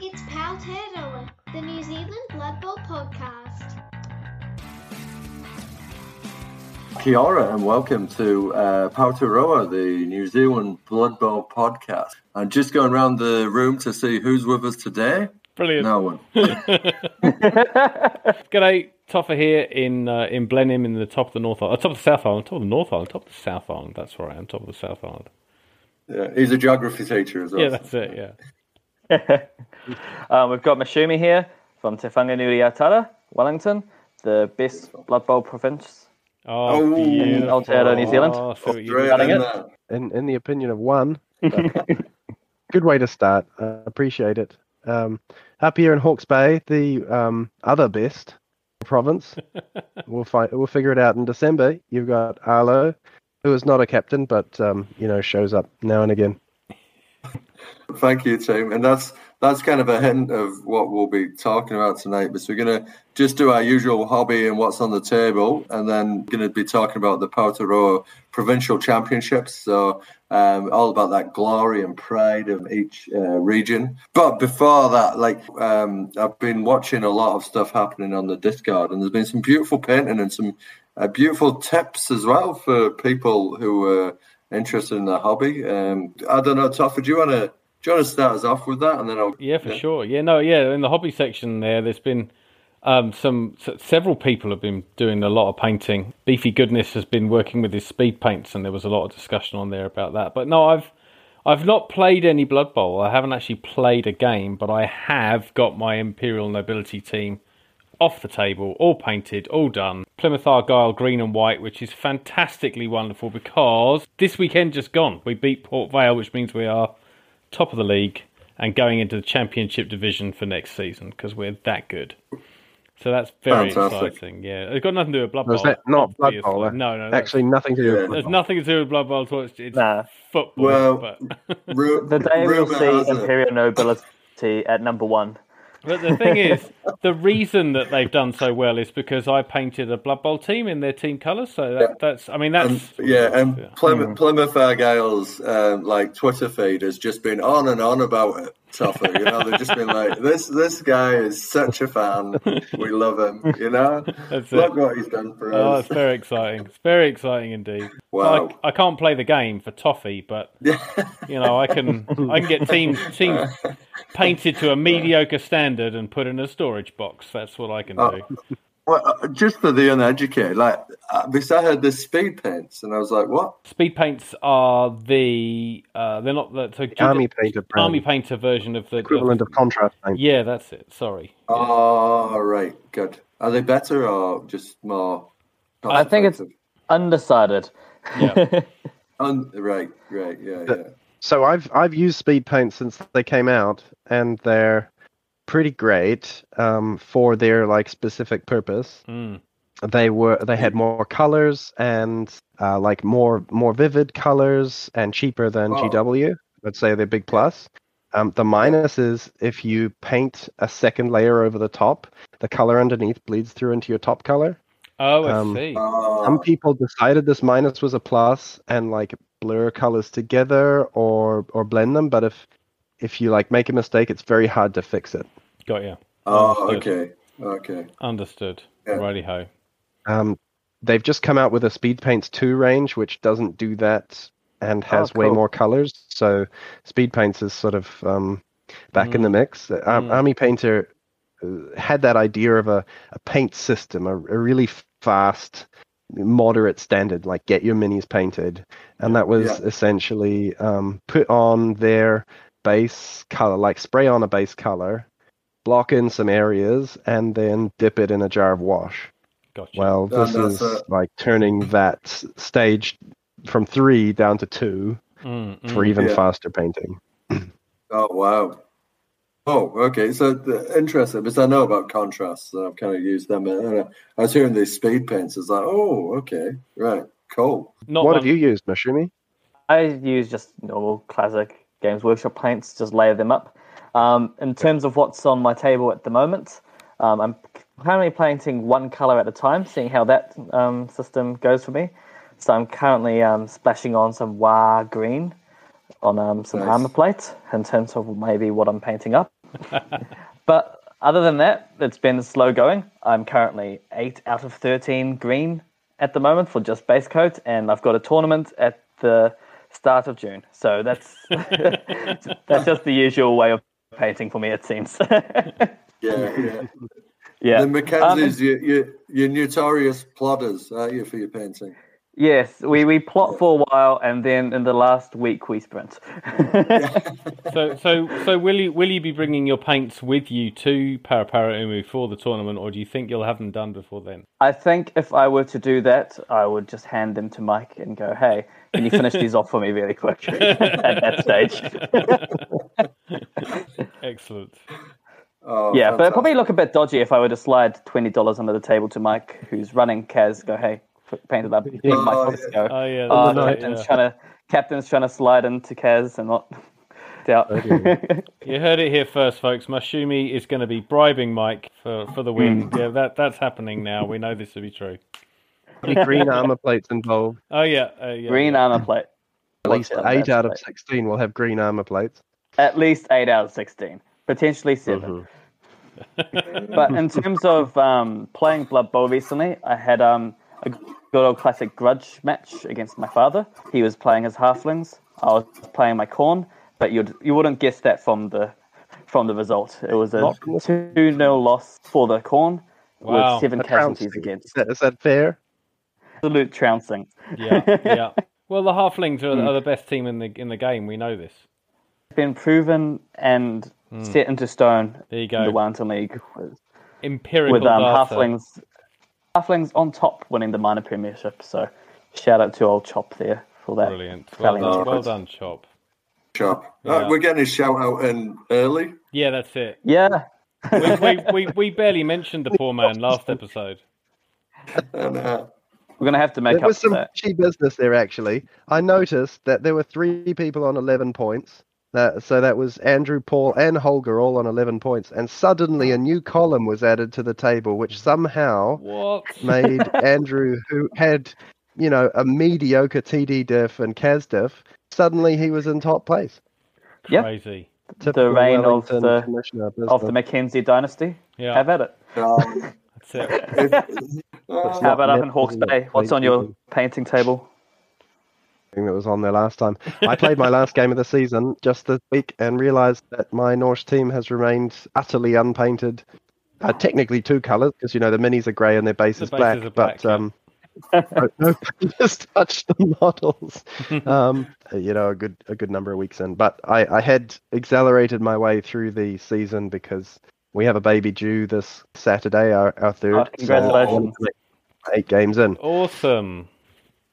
It's Powtearoa, the New Zealand Blood Bowl podcast. Kia ora and welcome to uh, Powtearoa, the New Zealand Blood Bowl podcast. I'm just going around the room to see who's with us today. Brilliant. No one. G'day, Toffer here in uh, in Blenheim in the top of the North Island, uh, top of the South Island, top of the North Island, top of the South Island. That's where I am, top of the South Island. Yeah, he's a geography teacher as well. Yeah, that's it. Yeah. um, we've got Mushoomy here from Te Whanganui-a-Tara, Wellington, the best Blood Bowl province. Oh, Oh, beautiful. Aotearoa, New Zealand. Oh, I see what you Australia running and it. in in the opinion of one. good way to start. Uh, appreciate it. Um, up here in Hawke's Bay, the um, other best province. we'll find we'll figure it out in December. You've got Arlo, who is not a captain, but um, you know shows up now and again. Thank you, team. And that's that's kind of a hint of what we'll be talking about tonight. But we're going to just do our usual hobby and what's on the table, and then going to be talking about the Powtearoa provincial championships. So um, all about that glory and pride of each uh, region. But before that, like um, I've been watching a lot of stuff happening on the Discord, and there's been some beautiful painting and some uh, beautiful tips as well for people who are interested in the hobby. Um, I don't know, Toffer, do you want to? Do you want to start us off with that, and then I'll Yeah, for sure. Yeah, no, yeah. In the hobby section there, there's been um, some several people have been doing a lot of painting. Beefy Goodness has been working with his speed paints, and there was a lot of discussion on there about that. But no, I've I've not played any Blood Bowl. I haven't actually played a game, but I have got my Imperial Nobility team off the table, all painted, all done. Plymouth Argyle green and white, which is fantastically wonderful because this weekend just gone. We beat Port Vale, which means we are top of the league and going into the championship division for next season because we're that good. So that's very Fantastic. exciting. Yeah, it's got nothing to do with Blood Was Bowl. that not Blood. Bowl? uh, No, no, Actually, nothing to do with there's Blood Bowl. nothing to do with Blood Bowl. It's, it's Nah. football. Well, but The day we'll see Imperial Nobility at number one. But the thing is, the reason that they've done so well is because I painted a Blood Bowl team in their team colours. So that, Yeah. that's, I mean, that's And, yeah, and Plymouth, Plymouth Argyle's um, like Twitter feed has just been on and on about it. Toffer, you know, they've just been like, "This this guy is such a fan. We love him." You know, That's it. look what he's done for Oh, us. it's very exciting. It's very exciting indeed. Wow. I, I can't play the game for Toffee, but you know, I can I can get teams teams painted to a mediocre standard and put in a storage box. That's what I can oh, do. Well, uh, just for the uneducated, like uh, because I heard the speed paints, and I was like, "What?" Speed paints are the uh, they're not the so Army painter brand, army painter version of the equivalent of contrast paint. Yeah, that's it. Sorry. Oh, right, good. Are they better or just more? I think it's- Undecided. Yeah. Un- right, right, yeah, yeah. So I've I've used speed paint since they came out, and they're pretty great um, for their like specific purpose. Mm. They were they had more colors and uh, like more more vivid colors and cheaper than Oh. GW. Let's say they're big plus. Um, the minus is if you paint a second layer over the top, the color underneath bleeds through into your top color. Oh, I Um, see. Oh, Some people decided this minus was a plus and like blur colors together or or blend them, but if if you like make a mistake, it's very hard to fix it. Got you. oh, Understood. okay, okay. Understood. Yeah. Righty ho. Um, they've just come out with a Speed Paints 2 range, which doesn't do that and has way cool. more colors. So Speed Paints is sort of um, back in the mix. Uh, Ar- Mm. Army Painter uh, had that idea of a, a paint system, a, a really fast, moderate standard, like get your minis painted. And that was Yeah. essentially um, put on their base color, like spray on a base color, block in some areas, and then dip it in a jar of wash. Gotcha. Well, Yeah, this that's is it. like turning that stage from three down to two Mm, mm. for even Yeah. faster painting. Oh wow. Oh, okay. So the, interesting because I know about contrasts, and I've kind of used them. And I was hearing these speed paints. It's like, oh, okay, right, cool. Not what one- have you used, Mushoomy? I use just normal classic Games Workshop paints, just layer them up. Um, in terms of what's on my table at the moment, um, I'm currently painting one color at a time, seeing how that um, system goes for me. So I'm currently um, splashing on some Wah green on um, some Nice. armor plate in terms of maybe what I'm painting up. but other than that, it's been slow going. I'm currently eight out of thirteen green at the moment for just base coat, and I've got a tournament at the start of June. So that's that's just the usual way of painting for me. It seems. Yeah, yeah. yeah. The Mackenzies, you, you, you're notorious plodders, aren't you, for your painting? Yes, we, we plot for a while, and then in the last week we sprint. So, so, so will you will you be bringing your paints with you to Paraparaumu for the tournament, or do you think you'll have them done before then? I think if I were to do that, I would just hand them to Mike and go, "Hey, can you finish these off for me really quick?" at that stage. Excellent. Oh, yeah, but it'd probably look a bit dodgy if I were to slide twenty dollars under the table to Mike, who's running Kaz. Go, "Hey, f- paint it up." Big Oh, Mike wants to go. Oh yeah, Oh, that's right, captain's yeah. trying to captain's trying to slide into Kaz and not doubt. You heard it here first, folks. Mushoomy is going to be bribing Mike for, for the win. Hmm. Yeah, that that's happening now. We know this to be true. Be green armor plates involved. Oh yeah, uh, yeah. Green yeah. armor plate. At least Watch out, eight out of right. sixteen will have green armor plates. At least eight out of sixteen, potentially 7 but in terms of um, playing Blood Bowl recently, I had um, a good old classic grudge match against my father. He was playing his halflings. I was playing my Khorne, but you'd you wouldn't guess that from the from the result. It was a Not two 0 loss for the Khorne Wow. with seven A casualties against. Is that, is that fair? Absolute trouncing. yeah, yeah. Well, the halflings are, Hmm. are the best team in the in the game. We know this. It's been proven and set into stone There you in go. the Wellington League with, Empirical with um, data. halflings halflings on top winning the minor premiership. So shout out to old Chop there for that. Brilliant. Well done, effort. well done, Chop. Chop. Yeah. Uh, we're getting a shout out in early. Yeah, that's it. Yeah. We, we, we, we barely mentioned the poor man last episode. And, uh, We're gonna have to make There up was for some that. fishy business there, actually. I noticed that there were three people on 11 points. Uh, so that was Andrew, Paul, and Holger all on 11 points. And suddenly a new column was added to the table, which somehow What? made Andrew, who had, you know, a mediocre TD diff and CAS diff, suddenly he was in top place. Yep. Crazy. Typical reign of the- commissioner Of the. Mackenzie dynasty. Yeah, Have at it. um, that's uh, How about up in Hawke's? Bay? What's on your painting table? thing that was on there last time. I played my last game of the season just this week and realised that my Norse team has remained utterly unpainted. Uh, technically two colours because you know the minis are grey and their base The is bases black, are black, but yeah. um, no, no paint has touched the models. um, you know, a good a good number of weeks in, but I, I had accelerated my way through the season because we have a baby due this Saturday, our, our third. Oh, so I wanted congratulations. to make Eight games in, Awesome.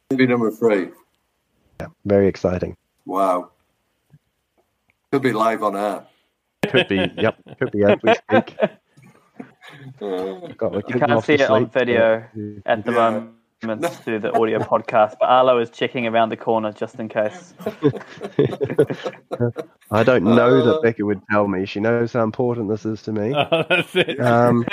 Maybe number three. Yeah, very exciting. Wow. Could be live on air. Could be, yep, could be as we speak. Uh, Got You can't see it on video so- at the Yeah. moment through the audio podcast, but Arlo is checking around the corner just in case. I don't know Uh, that Becca would tell me. She knows how important this is to me. Oh, that's it. Um,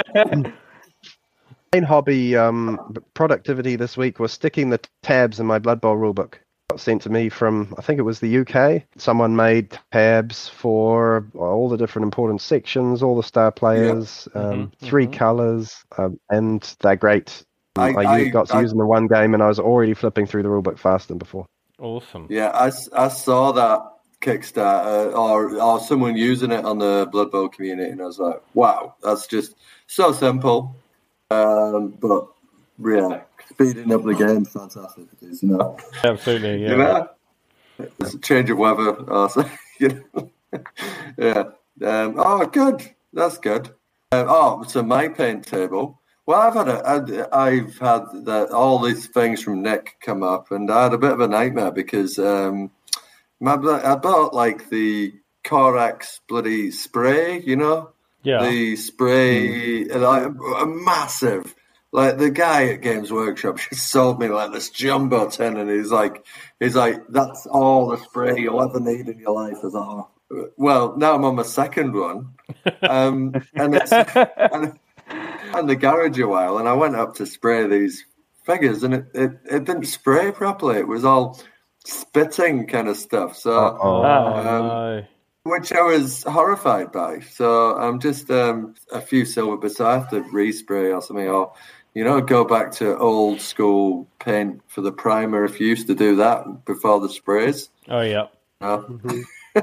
main hobby um, productivity this week was sticking the tabs in my Blood Bowl rulebook. Got sent to me from I think it was the UK. Someone made tabs for all the different important sections, all the star players, um, Mhm, 3 mhm. colors, um, and they're great. I- I, I- u- got to I- use them in the one game, and I was already flipping through the rulebook faster than before. Awesome. yeah, I saw that Kickstarter or, or someone using it on the Blood Bowl community, and I was like, wow, that's just so simple. Um, but yeah, speeding up the game, fantastic. It is, you know. Absolutely. You Yeah. know? It's a change of weather. Also, you know? yeah. Um, oh, good. That's good. Um, oh, so my paint table. Well, I've had a, I've had the, all these things from Nick come up, and I had a bit of a nightmare because um, my, I bought like the Corax bloody spray, you know, Yeah. the spray, like a massive. Like the guy at Games Workshop just sold me like this jumbo tin, and he's like, he's like, that's all the spray you'll ever need in your life. Is all. Well, now I'm on my second one, um, and it's and, and the garage a while, and I went up to spray these figures, and it, it, it didn't spray properly. It was all spitting kind of stuff. So Uh-oh. Oh, Um, no. which I was horrified by. So I'm just um, a few silver bits. So I have to respray or something, or you know, go back to old school paint for the primer. If you used to do that before the sprays, Oh, yeah. no?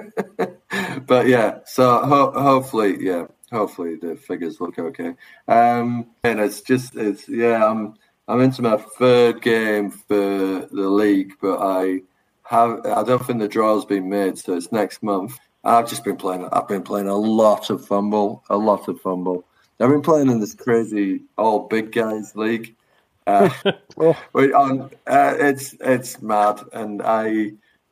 but yeah. So ho- hopefully, yeah, hopefully the figures look okay. Um, and it's just it's yeah. I'm I'm into my third game for the league, but I have I don't think the draw's been made, so it's next month. I've just been playing. I've been playing a lot of FUMBBL, a lot of FUMBBL. I've been playing in this crazy all big guys league. Uh, Oh. on, uh, it's it's mad, and I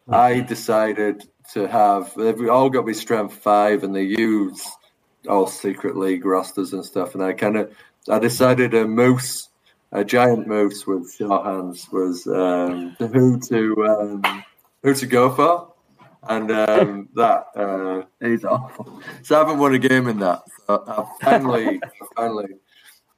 I decided to have. They've all got me strength five, and they use all secret league rosters and stuff. And I kind of I decided a moose, a giant moose with short hands was um, who to um, who to go for, and um, that uh, is awful. So I haven't won a game in that. So I finally, finally,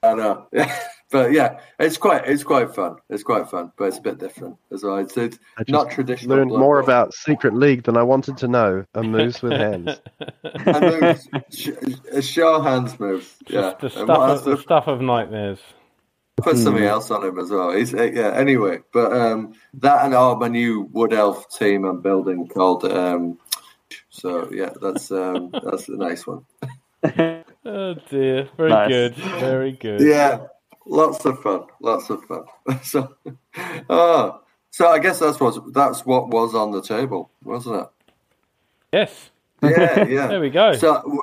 I know. but yeah, it's quite it's quite fun. It's quite fun, but it's a bit different as well. It's, it's I just not traditional. learned more Bowl. about Secret League than I wanted to know. A moose with hands. And those sh- a sure hands move. Yeah, The stuff, of, the stuff of nightmares. put something else on him as well. He's uh, yeah. Anyway, but um, that and oh, my new Wood Elf team I'm building called. Um, so yeah, that's um, that's a nice one. Oh, dear. Very Nice. good. Very good. Yeah, lots of fun. Lots of fun. so, oh, so I guess that's what that's what was on the table, wasn't it? Yes. Yeah, yeah. There we go. So,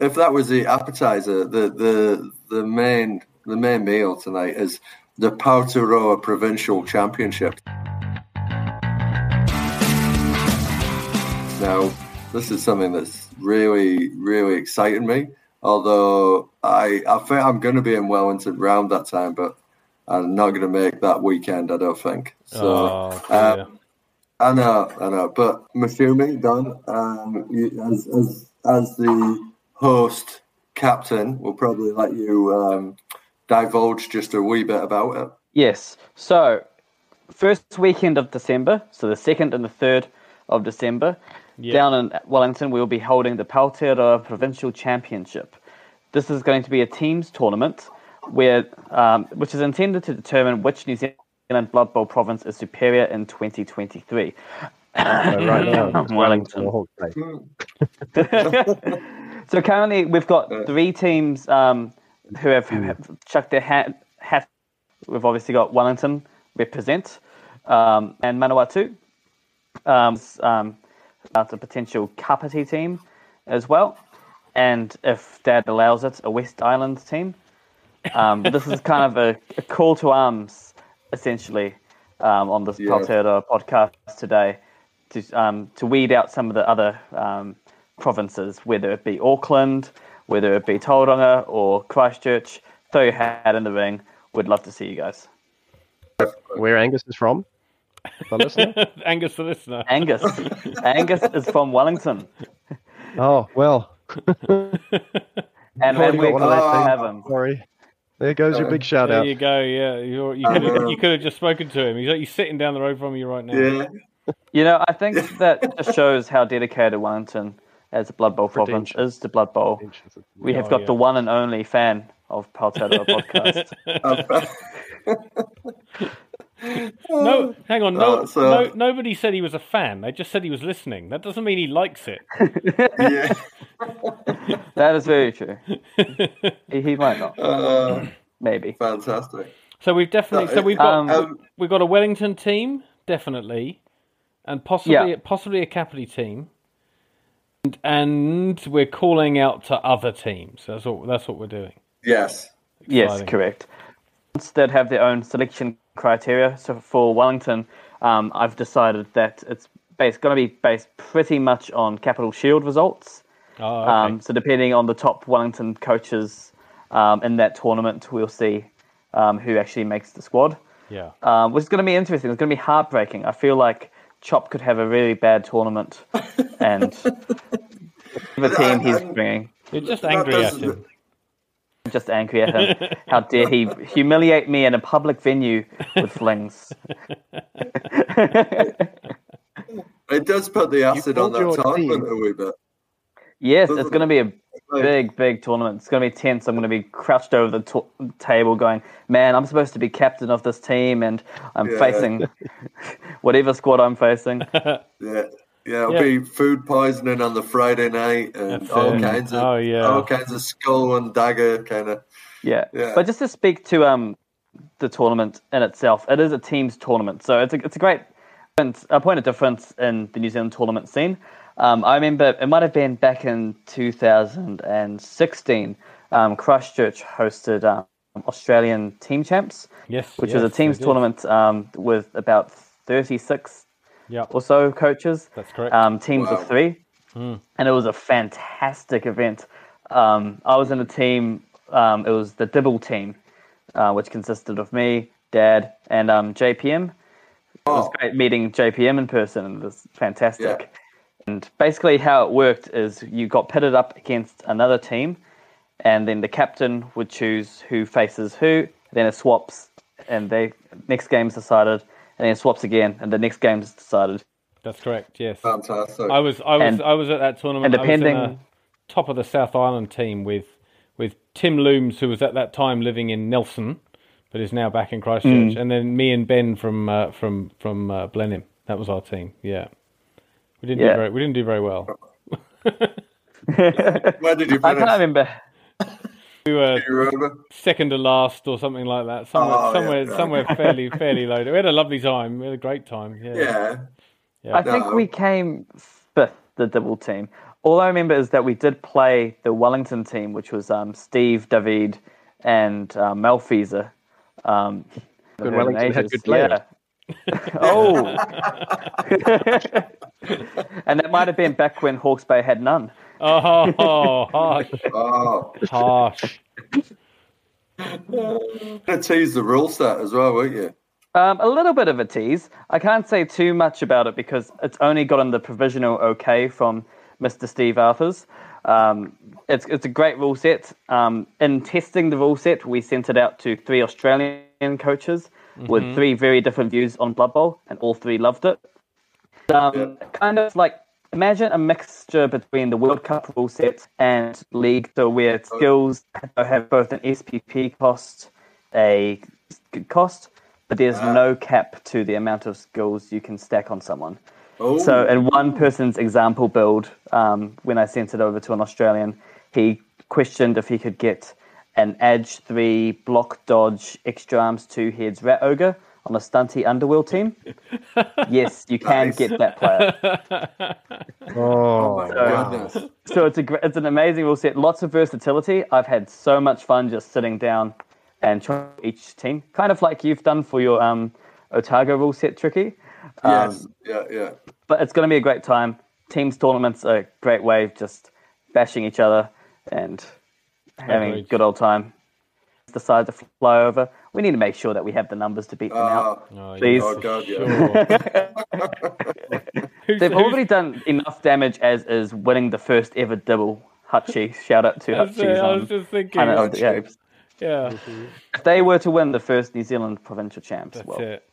if that was the appetizer, the the the main the main meal tonight is the Powtearoa Provincial Championship. Now, this is something that's really really exciting me. Although I I think I'm going to be in Wellington round that time, but I'm not going to make that weekend. I don't think. So. oh, uh, dear. I know, I know, but Mushoomy, Don, um, you, as as as the host captain, we'll probably let you um, divulge just a wee bit about it. Yes. So, first weekend of December, so the second and the third of December, Yeah. down in Wellington, we will be holding the Powtearoa Provincial Championship. This is going to be a teams tournament, where um, which is intended to determine which New Zealand Blood Bowl province is superior in 2023. So right now, Wellington. or Hawke's Bay. so currently, we've got three teams um, who have, have chucked their hat, hat. We've obviously got Wellington represent um, and Manawatu. Um, that's a potential Kapiti team as well, and if Dad allows it, a West Island team. Um, but this is kind of a, a call to arms, essentially, um, on this Yeah. Powtearoa podcast today, to um, to weed out some of the other um, provinces, whether it be Auckland, whether it be Tauranga or Christchurch. Throw your hat in the ring. We'd love to see you guys. Where Angus is from? The listener? Angus the listener. Angus, Angus is from Wellington, Oh well. and, Already and we're got one of glad to have him. Sorry. There goes your big shout There out. There you go. Yeah, You're, you could have um, you could have just spoken to him. He's, he's sitting down the road from you right now. Yeah, You know, I think that just shows how dedicated Wellington as a Blood Bowl province is to Blood Bowl. We have Oh, got yeah. the one and only fan of Powtearoa podcast. No, hang on. No, Uh, so- no, nobody said he was a fan. They just said he was listening. That doesn't mean he likes it. yeah. that is very true. He, he might not, Uh, maybe. fantastic. So we've definitely. So we've got Um, Um, we've got a Wellington team, definitely, and possibly Yeah. possibly a Kapiti team, and, and we're calling out to other teams. That's what that's what we're doing. yes. Yes, correct. That have their own selection criteria. So for Wellington, um, I've decided that it's based going to be based pretty much on Capital Shield results. Oh, okay. Um, so depending on the top Wellington coaches um, in that tournament, we'll see um, who actually makes the squad. yeah. Um, which is going to be interesting. It's going to be heartbreaking. I feel like Chop could have a really bad tournament, and the team he's I'm- bringing You're just angry at doesn't- him. I'm just angry at him. How dare he humiliate me in a public venue with flings? it does put the acid on that tournament team. a wee bit. Yes, Doesn't it's going to be a big, big tournament. It's going to be tense. I'm going to be crouched over the to- table going, man, I'm supposed to be captain of this team and I'm Yeah. facing whatever squad I'm facing. Yeah, yeah, it'll Yeah. be food poisoning on the Friday night and That's all kinds of Oh, yeah. all kinds of skull and dagger kind of. Yeah. Yeah. But just to speak to um the tournament in itself, it is a teams tournament, so it's a it's a great and a point of difference in the New Zealand tournament scene. Um, I remember it might have been back in 2016. Um, Christchurch hosted um, Australian team champs, Yes, which yes, was a teams tournament um, with about 36 Yep, or so coaches that's correct. um, teams Wow. of three, and it was a fantastic event. Um, I was in a team. Um, it was the Dibble team, uh, which consisted of me, Dad, and um, JPM. It was Oh. great meeting JPM in person, and it was fantastic. Yeah. And basically, how it worked is you got pitted up against another team, and then the captain would choose who faces who. Then it swaps, and they next game's decided, and then it swaps again, and the next game's decided. that's correct. Yes, Fantastic. I was I was And- I was at that tournament. and I was in depending- the top of the South Island team with with Tim Looms, who was at that time living in Nelson, but is now back in Christchurch, Mm. and then me and Ben from uh, from from uh, Blenheim. That was our team. Yeah, we didn't Yeah. do very we didn't do very well. Where did you I can't remember. We were Do you remember? second to last or something like that. Somewhere Oh, somewhere yeah. somewhere fairly fairly low. We had a lovely time. We had a great time. Yeah. Yeah. Yeah. I think No. we came fifth, the double team. All I remember is that we did play the Wellington team, which was um, Steve, David, and uh, Mel Fieser. Um, Good I've Wellington had good players. Yeah. oh. and that might have been back when Hawke's Bay had none. Oh, harsh, Oh, harsh. gonna tease the rule set as well, weren't you? Um, a little bit of a tease. I can't say too much about it because it's only gotten the provisional okay from Mr. Steve Arthurs. Um, it's it's a great rule set. Um, in testing the rule set, we sent it out to three Australian coaches with three very different views on Blood Bowl, and all three loved it. Um, Kind of like imagine a mixture between the World Cup rule set and League, so where skills have both an SPP cost, a cost, but there's no cap to the amount of skills you can stack on someone. Oh, So, in one person's example build, um, when I sent it over to an Australian, he questioned if he could get an Edge 3 block dodge extra arms 2 heads rat ogre on a stunty underworld team. yes, you can Nice. get that player. Oh, my wow. goodness. So it's a gr- it's an amazing rule set. Lots of versatility. I've had so much fun just sitting down and trying each team, kind of like you've done for your um, Otago rule set, tricky. Um, Yes, yeah, yeah. but it's going to be a great time. Teams tournaments are a great way of just bashing each other and having a good old time. Decide to fly over. We need to make sure that we have the numbers to beat them out. Oh, Oh, Please. Oh, God, yeah. sure. They've who's- already done enough damage as is winning the first ever double. Hutchie, shout out to Hutchie. it, I was Um, just thinking. Planet of Hutchie. Yeah, If they were to win the first New Zealand provincial champs, that's well, it.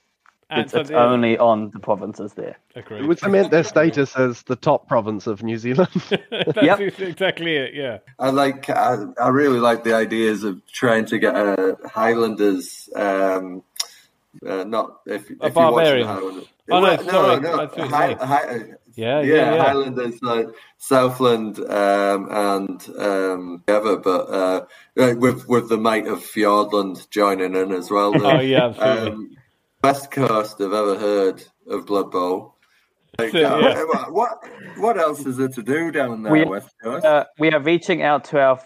And it's, so, it's only on the provinces there. agreed. It would cement their status as the top province of New Zealand. That's Yep. exactly it. Yeah. I like. I, I really like the ideas of trying to get a Highlanders. Um, uh, not if, if you're watching the. Highlanders. Oh, no, Well, sorry, no, that's what you Hi, hi, Yeah, yeah, yeah, yeah. Highlanders like Southland um, and um, ever, but uh, uh, with with the might of Fiordland joining in as well. Oh yeah, absolutely. um, best coast I've ever heard of Blood Bowl. Like, uh, yeah. what, what what else is there to do down there, We- West Coast? Uh, we are reaching out to our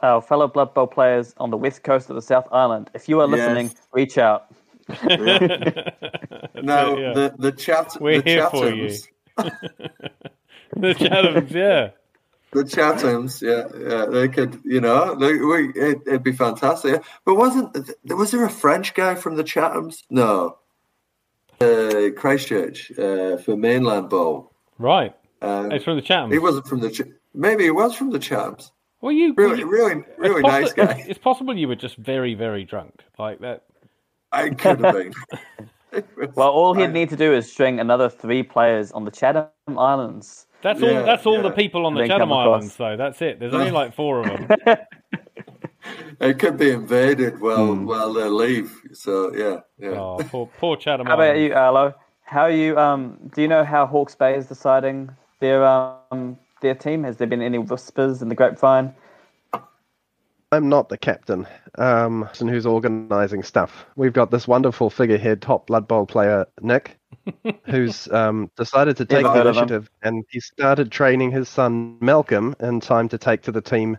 our fellow Blood Bowl players on the west coast of the South Island. If you are Yes. listening, reach out. no, yeah. the the chat, We're the here for you. Chathams, the Chathams, yeah. The Chathams, yeah, yeah, they could, you know, they, we, it, it'd be fantastic. But wasn't was there a French guy from the Chathams? No, uh, Christchurch uh, for mainland bowl. Right. Um, It's from the Chathams. he wasn't from the. Ch- Maybe he was from the Chathams. Well, you Really, you- really, really it's nice possi- guy. It's possible you were just very, very drunk, like that. I could have been. Well, all he'd need to do is string another three players on the Chatham Islands. That's Yeah, all. That's all the people on the Chatham. Islands, though. That's it. There's only like four of them. It could be invaded while Hmm. while they leave. So yeah, yeah. Oh, poor, poor Chatham How about you, Arlo? How are you? Um, do you know how Hawke's Bay is deciding their um their team? Has there been any whispers in the grapevine? I'm not the captain, um, and who's organising stuff. We've got this wonderful figurehead, top Blood Bowl player Nick, who's um, decided to take Never the heard of him. initiative, and he started training his son Malcolm in time to take to the team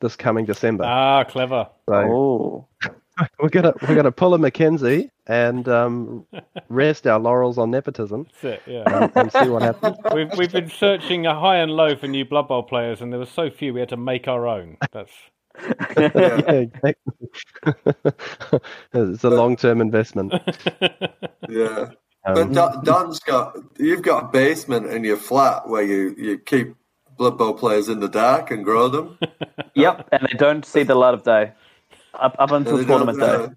this coming December. Ah, clever. so Oh, we're gonna we're gonna pull a McKenzie and um, rest our laurels on nepotism That's it. Yeah. and, and see what happens. we've we've been searching a high and low for new Blood Bowl players, and there were so few we had to make our own. That's yeah, exactly. it's a long term investment. yeah. Um, But Don, Don's got you've got a basement in your flat where you, you keep Blood Bowl players in the dark and grow them. yep, and they don't see the light of day up up until They tournament day.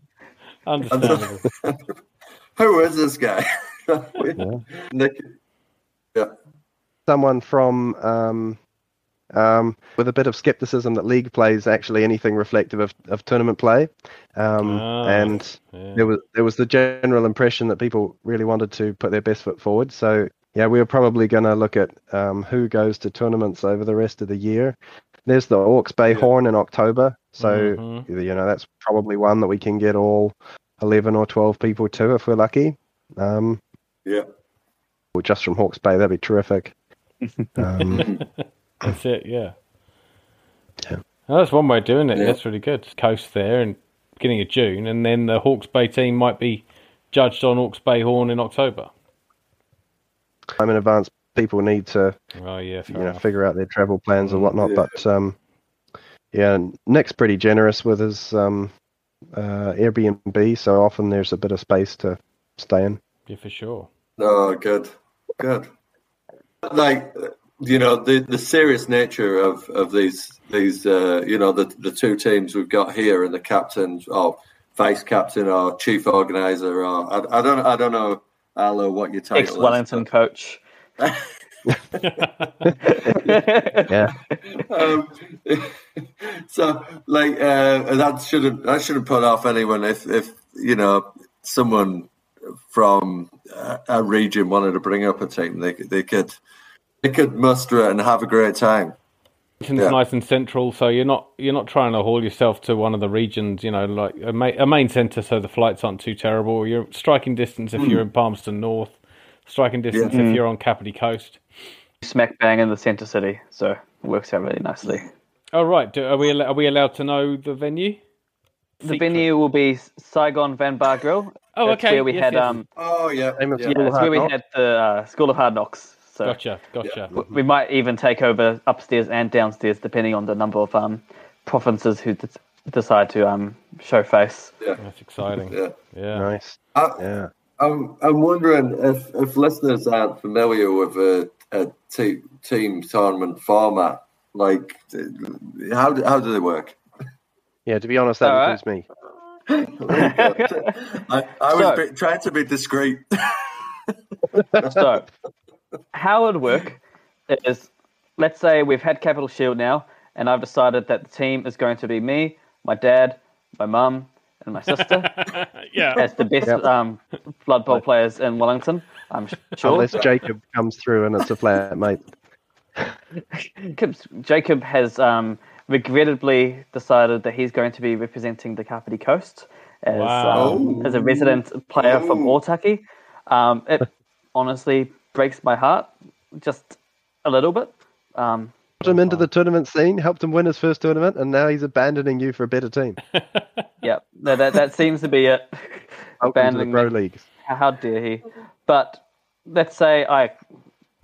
understandable. Who is this guy? Nick. Yeah. someone from um, um, with a bit of skepticism that league play is actually anything reflective of, of tournament play, um, Ah, and yeah. there was there was the general impression that people really wanted to put their best foot forward. So yeah, we were probably going to look at um, who goes to tournaments over the rest of the year. There's the Orcs Bay Yeah. Horn in October, so Mhm. you know that's probably one that we can get all eleven or twelve people to if we're lucky. Um, Yeah. or just from Hawke's Bay, that'd be terrific. Um, That's it. Yeah. Yeah. That's one way of doing it. Yeah. That's really good. Coast there and beginning of June, and then the Hawke's Bay team might be judged on Hawke's Bay Horn in October. I'm in advance, people need to Oh yeah, fair you know figure out their travel plans and whatnot. Yeah. But um, yeah, Nick's pretty generous with his um, uh, Airbnb, so often there's a bit of space to stay in. Yeah, for sure. Oh, good, good. Like you know, the the serious nature of of these these uh, you know the the two teams we've got here and the captains or vice captain or chief organizer or I, I don't I don't know Arlo what your title Ex is, Wellington coach. Yeah, um, so like uh, that shouldn't that shouldn't put off anyone if if you know someone from uh, a region wanted to bring up a team they they could they could muster it and have a great time It's Yeah. nice and central, so you're not you're not trying to haul yourself to one of the regions. You know, like a, ma- a main centre, so the flights aren't too terrible. You're striking distance if you're in Palmerston North, striking distance Yeah. if you're on Kapiti Coast. Smack bang in the centre city, so it works out really nicely. Oh right, Do, are we are we allowed to know the venue? The Secret. venue will be Saigon Van Bar Grill. Oh, That's okay. where we Yes, had yes. um oh yeah, yeah. yeah, that's where Hard we had the uh, School of Hard Knocks. So Gotcha, gotcha. w- we might even take over upstairs and downstairs depending on the number of um provinces who d- decide to um show face. Yeah. That's exciting. yeah. Yeah. nice. I, Yeah, I'm, I'm wondering if, if listeners aren't familiar with a, a te- team tournament format, like how do, how do they work? yeah. To be honest, that All right. includes me. I, I was So- be, trying to be discreet. So, how it would work is, let's say we've had Capital Shield now, and I've decided that the team is going to be me, my dad, my mum, and my sister yeah. as the best Yep. um, Blood Bowl players in Wellington. I'm sure. Unless Jacob comes through and it's a flat mate. Jacob has um, regrettably decided that he's going to be representing the Kapiti Coast as, Wow. um, as a resident player from Ooh. Otaki. Um, it honestly breaks my heart just a little bit. Um, Put him into the tournament scene, helped him win his first tournament, and now he's abandoning you for a better team. yeah, that, that, that seems to be it. Welcome the Abandoning pro me. leagues. How, how dare he? But let's say I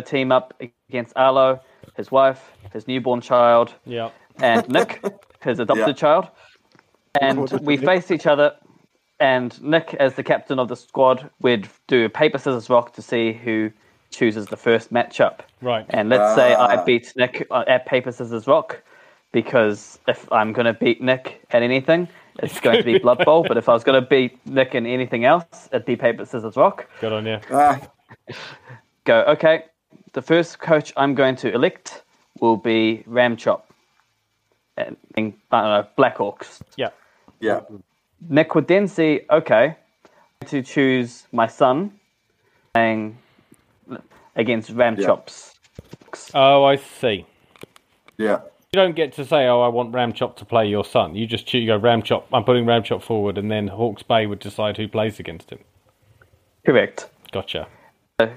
team up against Arlo, his wife, his newborn child, Yeah. and Nick, his adopted Yeah. child. And we face each other, and Nick, as the captain of the squad, we'd do paper, scissors, rock to see who chooses the first matchup. Right. And let's say I Ah. beat Nick uh, at paper, scissors, rock, because if I'm going to beat Nick at anything, it's going to be Blood Bowl. But if I was going to beat Nick in anything else, at the paper scissors rock, Good on you. Ah, go okay. The first coach I'm going to elect will be Ram Chop, and I don't know Blackhawks. Yeah. yeah. Nick would then see, okay, to choose my son playing against Ram Yeah. Chops. Oh, I see. Yeah. You don't get to say, "Oh, I want Ramchop to play your son." You just choose, you go Ramchop. I'm putting Ramchop forward, and then Hawke's Bay would decide who plays against him. Correct. Gotcha.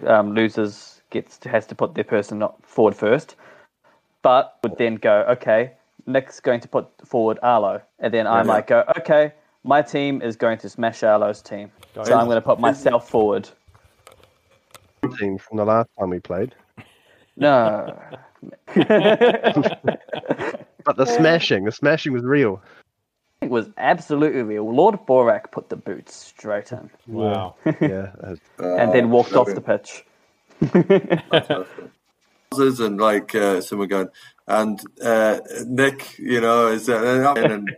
Um, losers gets to, has to put their person not forward first, but would then go, okay, Nick's going to put forward Arlo, and then I Yeah. might go, okay, my team is going to smash Arlo's team, Got so it. I'm going to put myself forward. Team from the last time we played. No. But the smashing, the smashing was real. It was absolutely real. Lord Borak put the boots straight in Wow. Yeah. uh, and then walked off the pitch. And like uh, someone going, and uh, Nick, you know, is uh, and